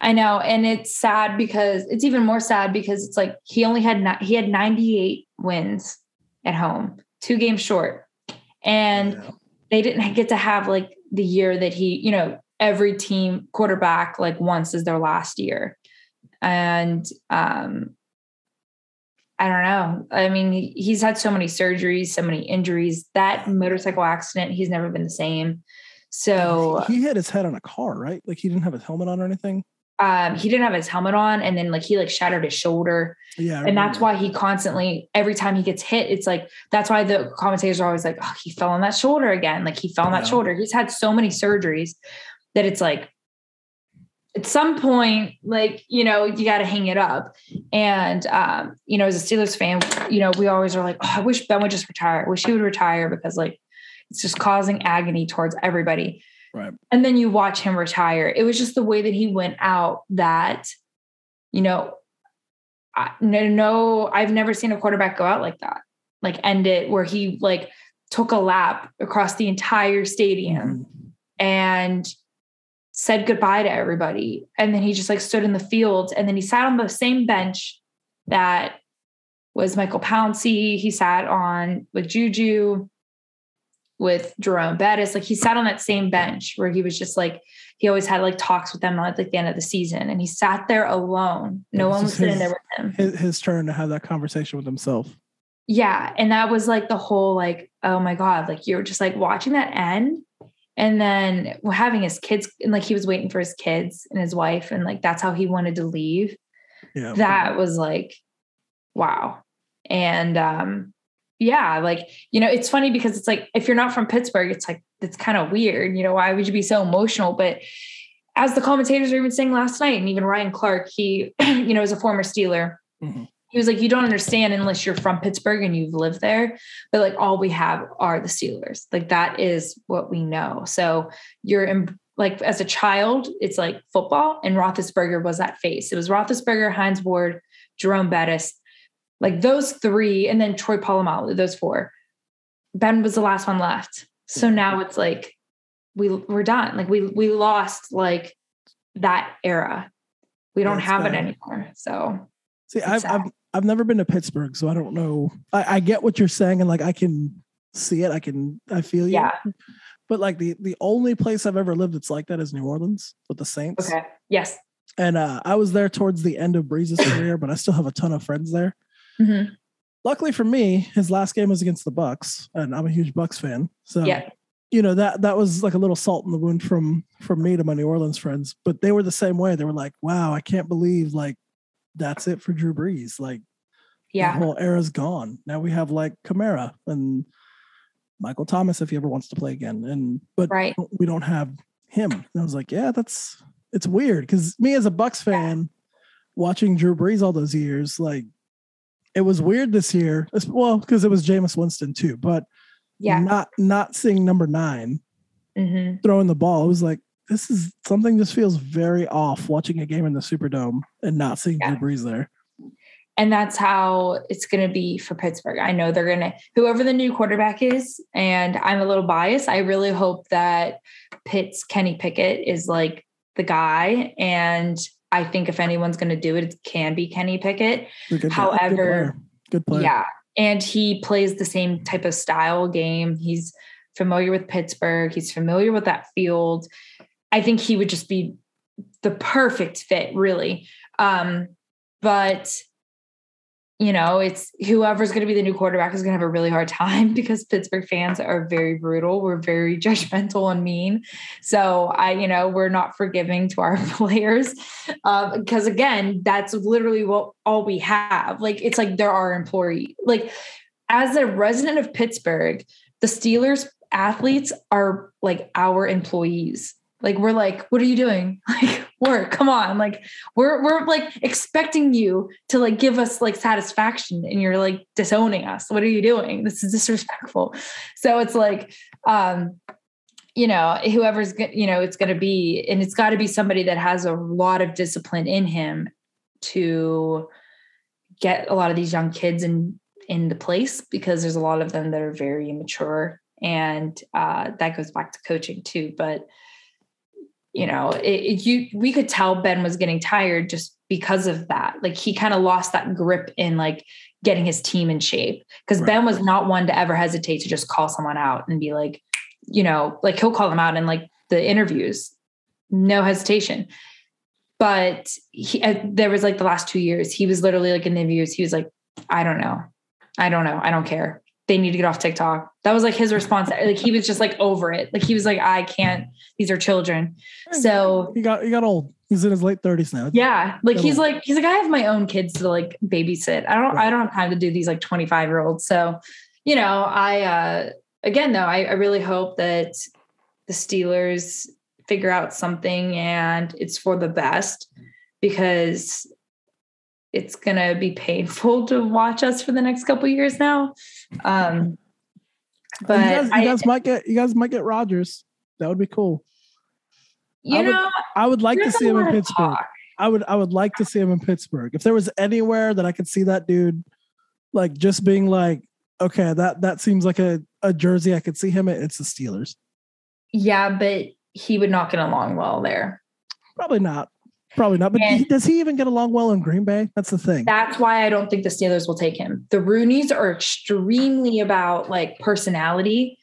I know, and it's sad because it's even more sad because it's like he only had ni- he had 98 wins at home, two games short, and Yeah. they didn't get to have like the year that he, you know, every team quarterback like once is their last year, and um, I don't know. I mean, he, he's had so many surgeries, so many injuries. That motorcycle accident, he's never been the same. So he hit his head on a car, right? Like he didn't have his helmet on or anything. Um, he didn't have his helmet on, and then like he like shattered his shoulder. Yeah. And that's why he constantly every time he gets hit it's like that's why the commentators are always like oh he fell on that shoulder again. Like he fell on that shoulder. He's had so many surgeries that it's like at some point like you know you got to hang it up. And um you know as a steelers fan you know we always are like oh, i wish ben would just retire. I wish he would retire because like it's just causing agony towards everybody Right. and then you watch him retire it was just the way that he went out that you know I, no, no, I've never seen a quarterback go out like that, like end it where he like took a lap across the entire stadium Mhm. and said goodbye to everybody. And then he just like stood in the field and then he sat on the same bench that was Michael Pouncey. He sat on with Juju. With Jerome Bettis. Like he sat on that same bench where he was just like he always had like talks with them at like the end of the season, and he sat there alone. No one was sitting his, there with him. His, his turn to have that conversation with himself. Yeah, and that was like the whole like oh my god, like you're just like watching that end. And then having his kids, and like he was waiting for his kids and his wife, and like that's how he wanted to leave. Yeah. That was like, wow. And um, yeah, like, you know, it's funny because it's like if you're not from Pittsburgh, it's like it's kind of weird. You know, why would you be so emotional? But as the commentators were even saying last night, and even Ryan Clark, he, you know, is a former Steeler. Mhm. He was like, you don't understand unless you're from Pittsburgh and you've lived there. But like, all we have are the Steelers. Like, that is what we know. So you're in, like, as a child, it's like football, and Roethlisberger was that face. It was Roethlisberger, Hines Ward, Jerome Bettis, like those three, and then Troy Polamalu, those four. Ben was the last one left. So now it's like we we're done. Like we we lost like that era. We don't That's have it anymore. So See, I've. I've I've never been to Pittsburgh, so I don't know. I, I get what you're saying, and like I can see it. I can I feel you. yeah. But like the the only place I've ever lived that's like that is New Orleans with the Saints. Okay. Yes. And uh, I was there towards the end of Brees's career, but I still have a ton of friends there. Mhm. Luckily for me, his last game was against the Bucs, and I'm a huge Bucs fan. So Yeah. you know that that was like a little salt in the wound from from me to my New Orleans friends. But they were the same way. They were like, "Wow, I can't believe like that's it for Drew Brees. Like Yeah. the whole era's gone. Now we have like Kamara and Michael Thomas if he ever wants to play again. And but Right. we don't have him. And I was like, yeah, that's it's weird because me as a Bucs fan, watching Drew Brees all those years, like it was weird this year. Well, because it was Jameis Winston too, but Yeah. not not seeing number nine hmm throwing the ball. It was like this is something just feels very off watching a game in the Superdome and not seeing Yeah. Drew Brees there. And that's how it's going to be for Pittsburgh. I know they're going to, whoever the new quarterback is, and I'm a little biased. I really hope that Pitt's Kenny Pickett is like the guy. And I think if anyone's going to do it, it can be Kenny Pickett. Good- good However, player. good player. Yeah. And he plays the same type of style game. He's familiar with Pittsburgh, he's familiar with that field. I think he would just be the perfect fit, really. Um, but you know, it's whoever's going to be the new quarterback is going to have a really hard time because Pittsburgh fans are very brutal. We're very judgmental and mean. So I, you know, we're not forgiving to our players uh, because again, that's literally what all we have. Like it's like they're our employee. Like as a resident of Pittsburgh, the Steelers athletes are like our employees. Like we're like, what are you doing? Like work, come on. Like we're we're like expecting you to like give us like satisfaction and you're like disowning us. What are you doing? This is disrespectful. So it's like um you know, whoever's you know, it's going to be and it's got to be somebody that has a lot of discipline in him to get a lot of these young kids in in the place because there's a lot of them that are very immature and uh, that goes back to coaching too but you know it, it- you we could tell ben was getting tired just because of that. Like he kind of lost that grip in like getting his team in shape. Because Right. ben was not one to ever hesitate to just call someone out and be like you know like he'll call them out in like the interviews. No hesitation. But he, uh, there was like the last two years he was literally like in the interviews he was like i don't know. I don't know. I don't care they need to get off tiktok. That was like his response. Like he was just like over it. Like he was like i can't. These are children. So he got he got old. He's in his late thirties now. yeah. Like he's Little- like he's like i have my own kids to like babysit. I don't i don't have time to do these like 25 year olds so you know i uh again though I, I really hope that the steelers figure out something and it's for the best because it's gonna be painful to watch us for the next couple years now um but you guys, you I, guys might get you guys might get Rodgers. That would be cool. you I would know I would like to see him in Pittsburgh. talk. I would I would like to see him in Pittsburgh. If there was anywhere that I could see that dude like just being like, okay, that that seems like a, a jersey I could see him in, it's the Steelers. yeah but he would not get along well there Probably not. Probably not. But he- does he even get along well in Green Bay? That's the thing. That's why I don't think the Steelers will take him. The Rooneys are extremely about like personality.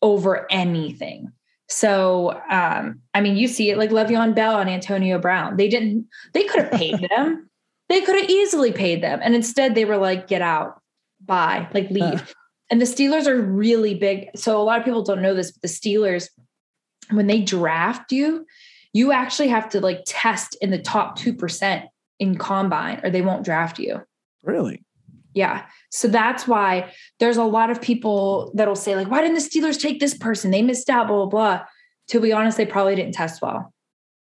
over anything. So, um, I mean, you see it like Le'Veon Bell and Antonio Brown. They didn't, they could have paid them. They could have easily paid them. And instead they were like, get out, bye, like leave. Uh. And the Steelers are really big. So a lot of people don't know this, but the Steelers, when they draft you, you actually have to like test in the top 2% in combine or they won't draft you. Really? Yeah. So that's why there's a lot of people that'll say, like, why didn't the Steelers take this person? They missed out, blah, blah, blah. To be honest, they probably didn't test well.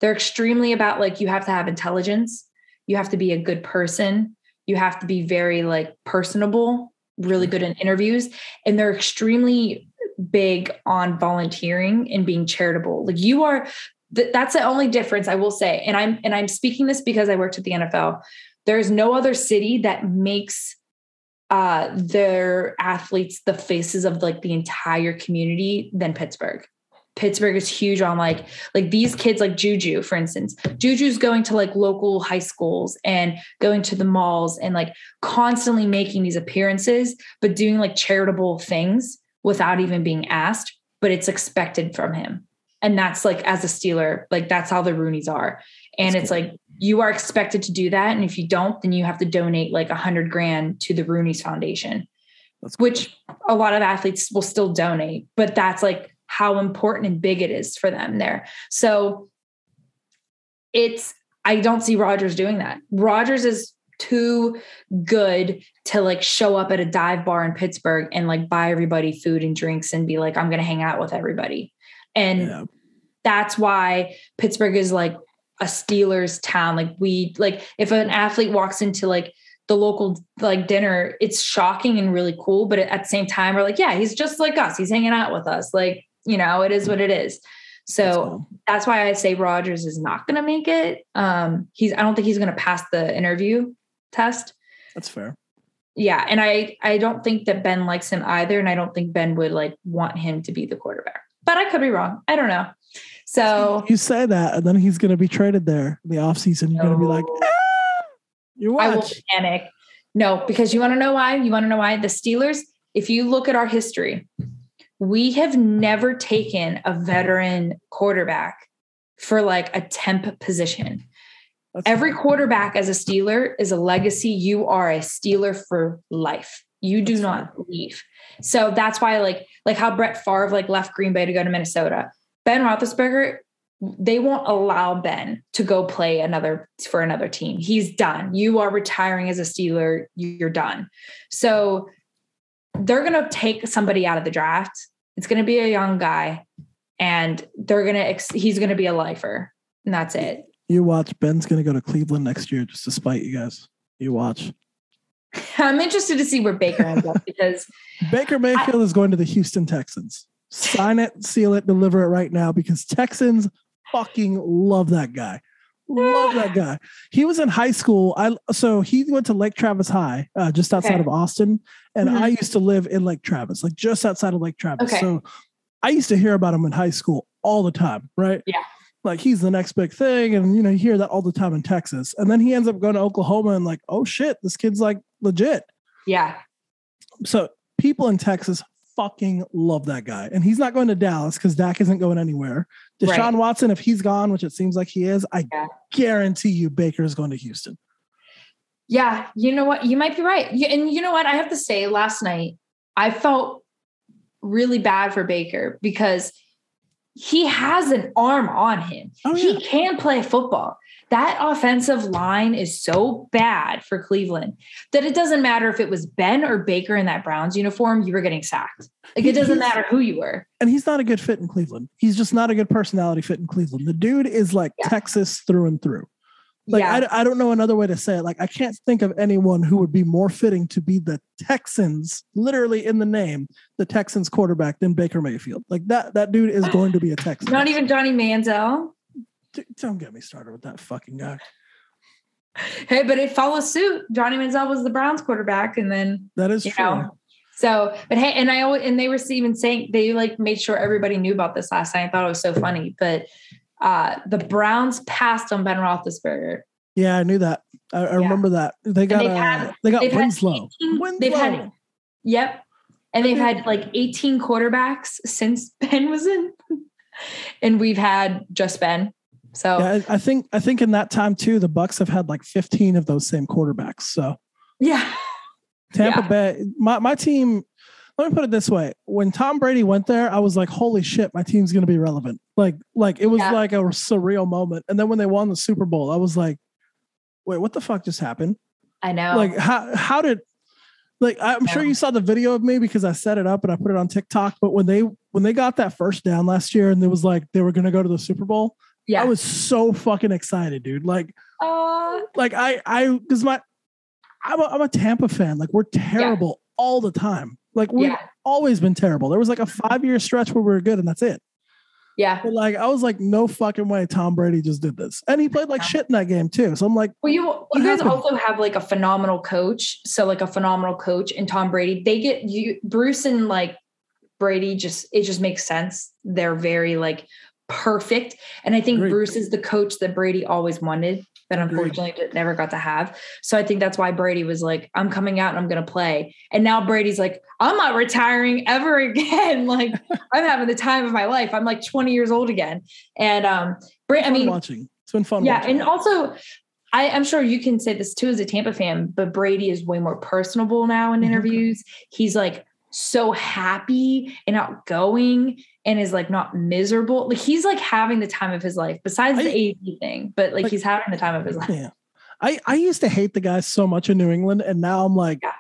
They're extremely about like you have to have intelligence, you have to be a good person, you have to be very like personable, really good in interviews, and they're extremely big on volunteering and being charitable. Like you are th- that's the only difference I will say. And I'm and I'm speaking this because I worked at the NFL. There's no other city that makes uh their athletes the faces of like the entire community than Pittsburgh. Pittsburgh is huge on like like these kids like Juju for instance. Juju's going to like local high schools and going to the malls and like constantly making these appearances but doing like charitable things without even being asked, but it's expected from him and that's like as a Steeler, like that's how the Rooneys are. And that's it's cool. like you are expected to do that. And if you don't, then you have to donate like a hundred grand to the Rooney's Foundation, that's which cool. a lot of athletes will still donate, but that's like how important and big it is for them there. So it's I don't see Rodgers doing that. Rodgers is too good to like show up at a dive bar in Pittsburgh and like buy everybody food and drinks and be like, I'm going to hang out with everybody. And yeah. that's why Pittsburgh is like a Steelers town. Like we like if an athlete walks into like the local like dinner, it's shocking and really cool. But at the same time, we're like, yeah, he's just like us. He's hanging out with us. Like, you know, it is what it is. So that's, cool. that's why I say Rodgers is not going to make it. Um, he's I don't think he's going to pass the interview test. That's fair. Yeah, and I I don't think that Ben likes him either, and I don't think Ben would like want him to be the quarterback but I could be wrong. I don't know. So you say that, and then he's going to be traded there in the offseason. You're no. going to be like, ah! you watch. I will panic. No, because you want to know why? You want to know why? The Steelers, if you look at our history, we have never taken a veteran quarterback for like a temp position. That's Every quarterback as a Steeler is a legacy. You are a Steeler for life. You do not leave. So that's why, like, like how Brett Favre like left Green Bay to go to Minnesota. Ben Roethlisberger, they won't allow Ben to go play another for another team. He's done. You are retiring as a Steeler. You're done. So they're gonna take somebody out of the draft. It's gonna be a young guy, and they're gonna ex- he's gonna be a lifer, and that's it. You watch. Ben's gonna go to Cleveland next year just to spite you guys. You watch. I'm interested to see where Baker ends up because Baker Mayfield I, is going to the Houston Texans. Sign it, seal it, deliver it right now because Texans fucking love that guy. Love that guy. He was in high school. I so he went to Lake Travis High, uh, just outside okay. of Austin, and mm-hmm. I used to live in Lake Travis, like just outside of Lake Travis. Okay. So I used to hear about him in high school all the time, right? Yeah like he's the next big thing and you know you hear that all the time in texas and then he ends up going to oklahoma and like oh shit this kid's like legit yeah so people in texas fucking love that guy and he's not going to dallas because dak isn't going anywhere deshaun right. watson if he's gone which it seems like he is i yeah. guarantee you baker is going to houston yeah you know what you might be right and you know what i have to say last night i felt really bad for baker because he has an arm on him. Oh, yeah. He can play football. That offensive line is so bad for Cleveland that it doesn't matter if it was Ben or Baker in that Browns uniform, you were getting sacked. Like it doesn't matter who you were. And he's not a good fit in Cleveland. He's just not a good personality fit in Cleveland. The dude is like yeah. Texas through and through. Like yeah. I, I don't know another way to say it. Like I can't think of anyone who would be more fitting to be the Texans, literally in the name, the Texans quarterback than Baker Mayfield. Like that that dude is going to be a Texan. Not even Johnny Manziel. Don't get me started with that fucking guy. Hey, but it follows suit. Johnny Manziel was the Browns quarterback, and then that is true. Know, so, but hey, and I always and they were even saying they like made sure everybody knew about this last night. I thought it was so funny, but uh, the Browns passed on Ben Roethlisberger. Yeah, I knew that. I, I yeah. remember that. They got uh, had, they got Winslow. 18, Winslow. They've had, yep. And they've had like 18 quarterbacks since Ben was in. and we've had just Ben. So Yeah, I, think I think in that time too, the Bucs have had like 15 of those same quarterbacks. So yeah. Tampa Yeah. Bay, my, my team, let me put it this way. When Tom Brady went there, I was like, holy shit, my team's gonna be relevant. Like, like it was Yeah. like a surreal moment. And then when they won the Super Bowl, I was like, wait, what the fuck just happened? I know. Like how how did like I'm sure you saw the video of me because I set it up and I put it on TikTok. But when they when they got that first down last year and it was like they were gonna go to the Super Bowl, yeah. I was so fucking excited, dude. Like uh, like I I because my I'm a, I'm a Tampa fan. Like we're terrible all the time. Like we've yeah. always been terrible. There was like a five year stretch where we were good and that's it. Yeah. But like I was like, no fucking way Tom Brady just did this. And he played like Yeah. shit in that game too. So I'm like, Well, you you guys happened? also have like a phenomenal coach. So like a phenomenal coach and Tom Brady. They get you Bruce and like Brady just it just makes sense. They're very like perfect. And I think Agreed. Bruce is the coach that Brady always wanted, but unfortunately did- never got to have. So I think that's why Brady was like, I'm coming out and I'm gonna play. And now Brady's like, I'm not retiring ever again. like I'm having the time of my life. I'm like 20 years old again. And um Bra- I mean watching. It's been fun. yeah, watching. and also I, I'm sure you can say this too as a Tampa fan, but Brady is way more personable now in Mhm. interviews. He's like so happy and outgoing and is like not miserable. Like he's like having the time of his life, besides the I- AD thing, but like, Like- he's having the time of his life. Yeah. I, I used to hate the guy so much in New England, and now I'm like, Yeah.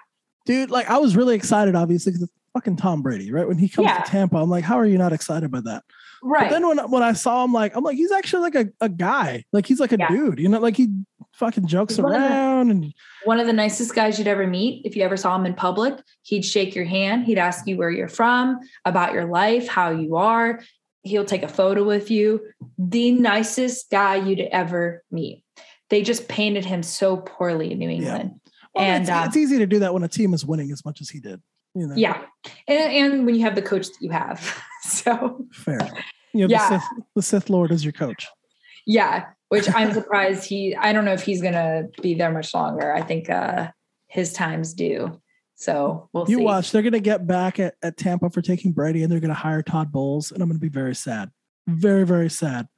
dude, like I was really excited, obviously, because it's fucking Tom Brady, right? When he comes Yeah. to Tampa, I'm like, how are you not excited by that? But Right. then when when I saw him, like, I'm like, he's actually like a, a guy, like he's like a Yeah. dude, you know, like he fucking jokes He's one the- around and One of the nicest guys you'd ever meet. If you ever saw him in public, he'd shake your hand. He'd ask you where you're from, about your life, how you are. He'll take a photo with you. The nicest guy you'd ever meet. They just painted him so poorly in New England. well, And, it's, uh, it's easy to do that when a team is winning as much as he did. You know, Yeah. And, and when you have the coach that you have. so, fair. You know, Yeah. the Sith, the Sith Lord is your coach. yeah, which I'm surprised he, I don't know if he's going to be there much longer. I think uh, his time's due. So we'll You see. watch, they're gonna get back at, at Tampa for taking Brady, and they're gonna hire Todd Bowles, and I'm gonna be very sad, very very sad.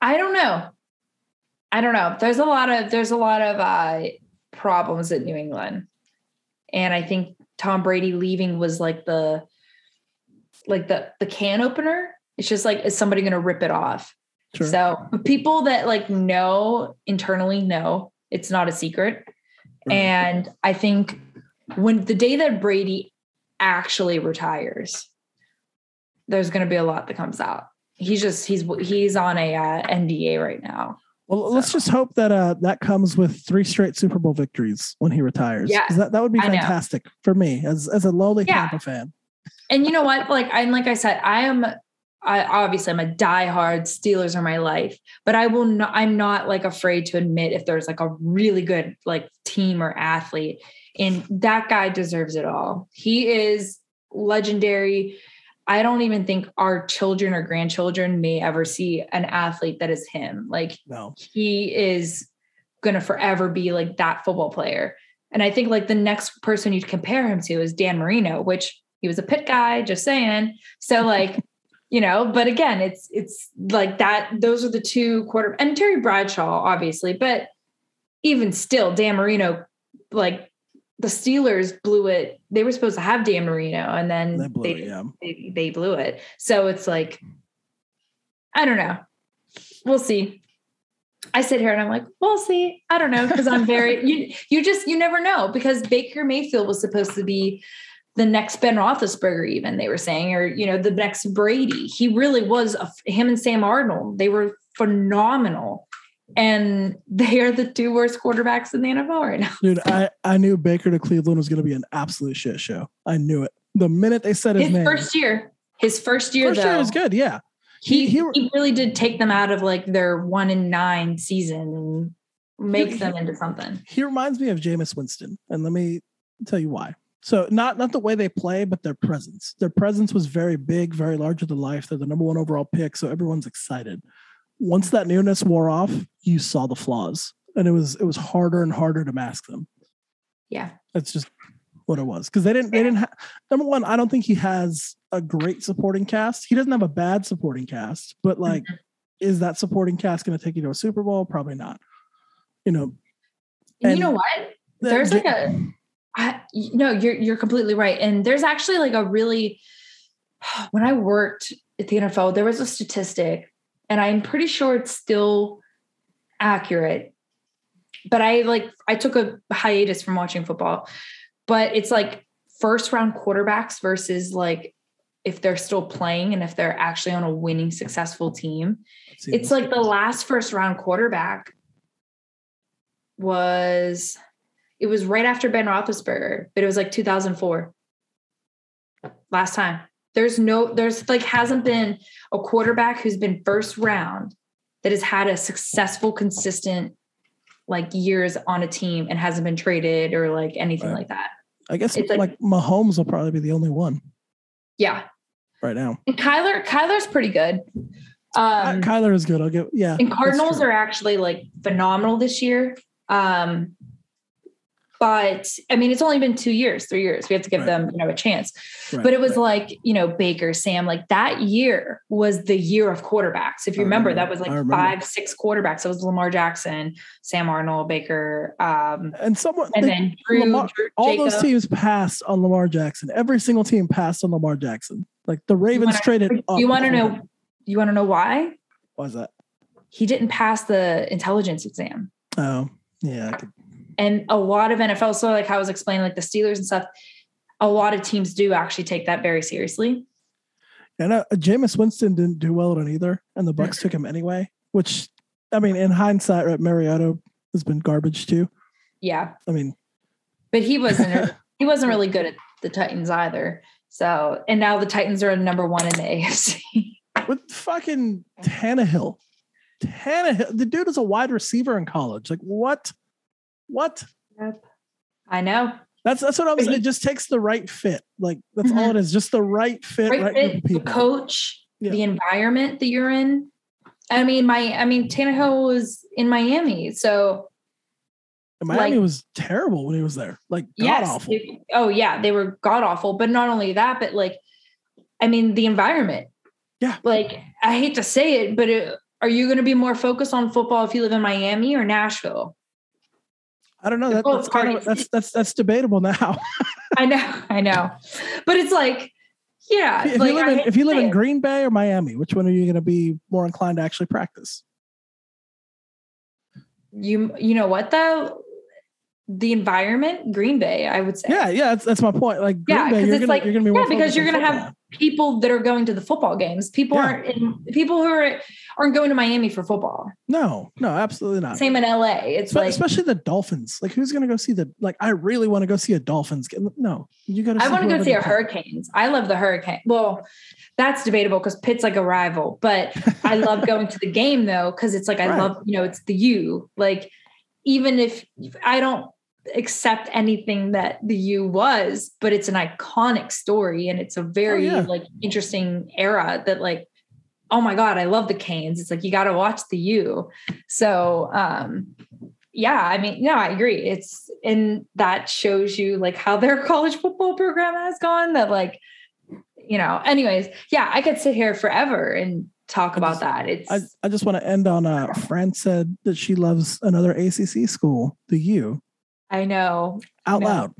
I don't know. I don't know. There's a lot of there's a lot of uh problems at New England. And I think Tom Brady leaving was like the like the the can opener. It's just like is somebody going to rip it off? Sure. So, people that like know internally know it's not a secret. Right. And I think when the day that Brady actually retires, there's going to be a lot that comes out. He's just he's he's on a uh, NDA right now. Well, let's just hope that uh, that comes with three straight Super Bowl victories when he retires. Yeah, that, that would be fantastic for me as as a lowly Yeah. Tampa fan. And you know what? Like I'm like I said, I am I obviously I'm a diehard Steelers are my life, but I will not I'm not like afraid to admit if there's like a really good like team or athlete. And that guy deserves it all. He is legendary. I don't even think our children or grandchildren may ever see an athlete that is him. Like No, he is going to forever be like that football player. And I think like the next person you'd compare him to is Dan Marino, which he was a Pitt guy, just saying. So like, you know, but again, it's it's like that. Those are the two quarter and Terry Bradshaw, obviously, but even still, Dan Marino, like the Steelers blew it. They were supposed to have Dan Marino, and then they blew they, it. Yeah. they, they blew it. So it's like, I don't know. We'll see. I sit here and I'm like, we'll see. I don't know because I'm very you. You just you never know because Baker Mayfield was supposed to be the next Ben Roethlisberger. Even they were saying, or you know, the next Brady. He really was. A, him and Sam Darnold. They were phenomenal, and they are the two worst quarterbacks in the NFL right now. Dude, I, I knew Baker to Cleveland was going to be an absolute shit show. I knew it. The minute they said his, His name, first year, his first year first though, year was good. Yeah. he, He- he, really did take them out of like their one in nine season and make He- them into something. He reminds me of Jameis Winston, and let me tell you why. So not not the way they play, but their presence. Their presence was very big, very larger than life. They're the number one overall pick, so everyone's excited. Once that newness wore off, you saw the flaws, and it was it was harder and harder to mask them. Yeah. That's just what it was because they didn't they didn't have number one i don't think he has a great supporting cast he doesn't have a bad supporting cast but like Mhm. is that supporting cast going to take you to a super bowl probably not you know And And you know what? There's like a I, no, you're you're completely right. And there's actually like a really when I worked at the NFL, there was a statistic, and I'm pretty sure it's still accurate. But I like I took a hiatus from watching football. But it's like first round quarterbacks versus like if they're still playing and if they're actually on a winning successful team. It's like the last first round quarterback was it was right after Ben Roethlisberger, but it was like 2004. Last time. There's no there's like hasn't been a quarterback who's been first round that has had a successful, consistent like years on a team and hasn't been traded or like anything Right. like that. i guess it's like, like- mahomes will probably be the only one Yeah. right now And Kyler, Kyler's pretty good. Um, Ky- kyler is good i'll give yeah and Cardinals are actually like phenomenal this year. Um, but I mean, it's only been two years, three years. We have to give Right. them, you know, a chance. Right, But it was right. like, you know, Baker, Sam, like that year was the year of quarterbacks. If you remember, remember. that was like five, six quarterbacks. It was Lamar Jackson, Sam Darnold, Baker, um, and someone and they- then Drew, Lamar- Drew all those teams passed on lamar jackson every single team passed on lamar jackson like the ravens wanna- traded you want to know? You want to know why? why is that He didn't pass the intelligence exam. oh yeah I could, and a lot of NFL, so like I was explaining, like the Steelers and stuff, a lot of teams do actually take that very seriously. And uh, Jameis Winston didn't do well on either, and the Bucs took him anyway. Which, I mean, in hindsight, right, Mariota has been garbage too. Yeah, I mean, but he wasn't he wasn't really good at the Titans either. So, and now the Titans are number one in the AFC. with fucking Tannehill, Tannehill, the dude is a wide receiver in college. Like what? What? Yep. I know. That's that's what I was. It just takes the right fit. Like that's all Mhm. it is. Just the right fit, right, Right fit, the coach, Yeah. the environment that you're in. I mean, my I mean, Tannehill was in Miami, so And Miami like- was terrible when he was there. Like god yes. awful. it- oh yeah, they were god awful. But not only that, but like, I mean, the environment. Yeah. Like I hate to say it, but it, are you going to be more focused on football if you live in Miami or Nashville? I don't know. That, that's kind of that's that's that's debatable now. I know, I know, but it's like, yeah, if like, you live in if you live in. Green Bay or Miami, which one are you going to be more inclined to actually practice? you you know what though, the environment, Green Bay, I would say, Yeah, yeah, that's, that's my point. Like Green Yeah, Bay, you're it's gonna like- you're gonna be yeah, because you're gonna have people that are going to the football games. People Yeah. aren't in, people who are aren't going to Miami for football. no, no, absolutely not. Same in LA. It's Espe- like especially the Dolphins. Like, who's gonna go see the? Like, I really want to go see a Dolphins game. No, you got to. I want to go see a. Hurricanes. I love the Hurricane. Well, that's debatable because Pitt's like a rival, but I love going to the game though because it's like I Right. love you know it's the U. Like even if I don't accept anything that the U was, but it's an iconic story and it's a oh, very yeah. like interesting era that like oh my god I love the Canes. It's like you got to watch the U. So um yeah, I mean, no, I agree. It's and that shows you like how their college football program has gone. That like, you know. Anyways, yeah, I could sit here forever and talk I about just- that. It's I, I just want to end on uh Fran said that she loves another ACC school, the U, I know, out No. loud.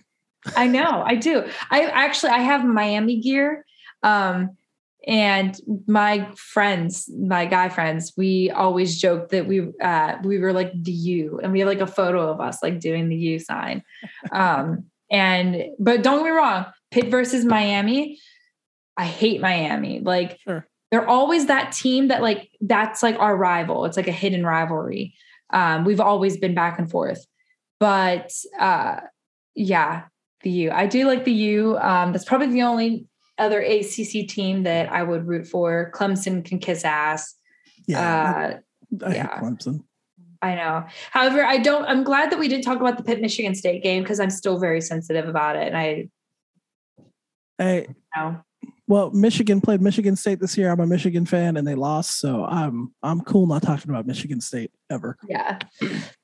I know, I do. I actually I have Miami gear. Um, and my friends, my guy friends, we always joke that we uh we were like the U and we have like a photo of us like doing the U sign. Um and but don't get me wrong, Pitt versus Miami. I hate Miami. Like Sure. they're always that team that like that's like our rival. It's like a hidden rivalry. Um, we've always been back and forth. But uh yeah, the U. I do like the U. Um, that's probably the only other ACC team that I would root for. Clemson can kiss ass. Yeah, Uh, I hate yeah. Clemson. I know. However, I don't. I'm glad that we didn't talk about the Pitt Michigan State game because I'm still very sensitive about it. And I Hey, know. well, Michigan played Michigan State this year. I'm a Michigan fan, and they lost, so I'm I'm cool not talking about Michigan State ever. Yeah,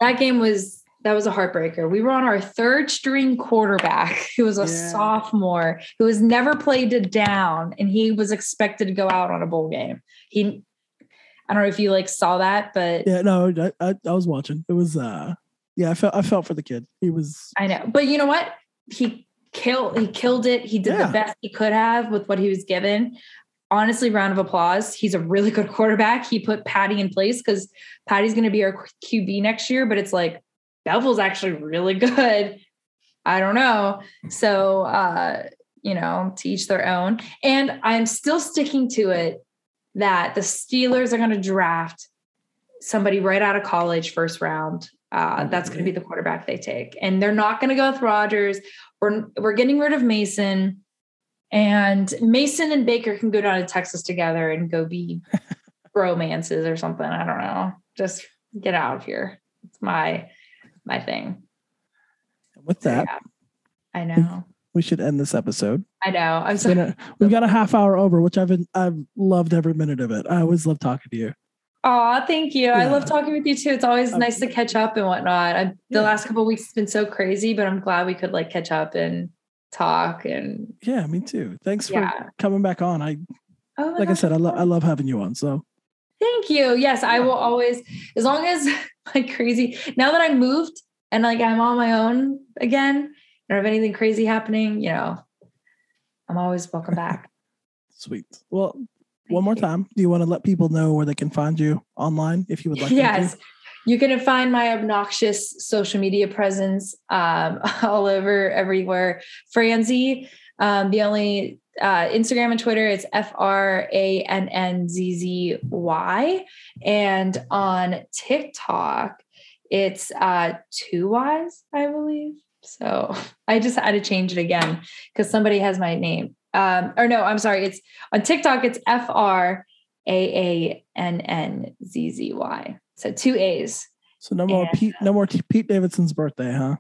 that game was that was a heartbreaker. We were on our third string quarterback who was a Yeah. sophomore who has never played a down and he was expected to go out on a bowl game. He I don't know if you like saw that, but Yeah, no, I, I, I was watching. It was uh yeah, I felt I felt for the kid. He was I know. But you know what? He killed he killed it. He did Yeah. the best he could have with what he was given. Honestly, round of applause. He's a really good quarterback. He put Patti in place because Patti's going to be our QB next year, but it's like Beville's actually really good. I don't know. So uh, you know, to each their own. And I'm still sticking to it that the Steelers are going to draft somebody right out of college first round. Uh, that's going to be the quarterback they take, and they're not going to go with Rodgers. We're we're getting rid of Mason, and Mason and Baker can go down to Texas together and go be romances or something. I don't know. Just get out of here. It's my my thing. with that. yeah. I know. We should end this episode. I know. I'm sorry. a- we've got a half hour over, which I've been I've loved every minute of it. I always love talking to you. Oh, thank you. I love talking with you too. It's always Um, nice to catch up and whatnot. I, the Yeah. last couple of weeks has been so crazy, but I'm glad we could like catch up and talk and Yeah, me too. Thanks Yeah. for coming back on. I oh like I said, I, lo- I love having you on. So Thank you. Yes, I will always, as long as like crazy. Now that I moved and like I'm on my own again, I don't have anything crazy happening, you know, I'm always welcome back. sweet. Well, one more time. Do you want to let people know where they can find you online if you would like? yes. You can find my obnoxious social media presence um, all over everywhere. Franzi, um, the only uh, Instagram and Twitter, it's F R A N N Z Z Y. And on TikTok, it's uh, two Y's, I believe. So I just had to change it again because somebody has my name. Um, or no, I'm sorry. It's on TikTok, it's F R A A N N Z Z Y. So two A's. So no more And, Pete. No more T- Pete Davidson's birthday, huh?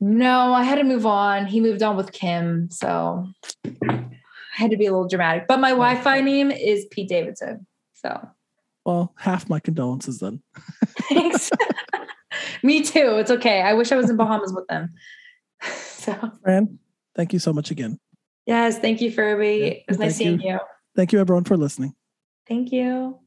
No, I had to move on. He moved on with Kim. So I had to be a little dramatic. But my oh. Wi Fi name is Pete Davidson. So Well, half my condolences then. thanks. Me too. It's okay. I wish I was in Bahamas with them. So, Fran, thank you so much again. yes, thank you, Furby. Yeah, it was nice you. seeing you. Thank you everyone for listening. Thank you.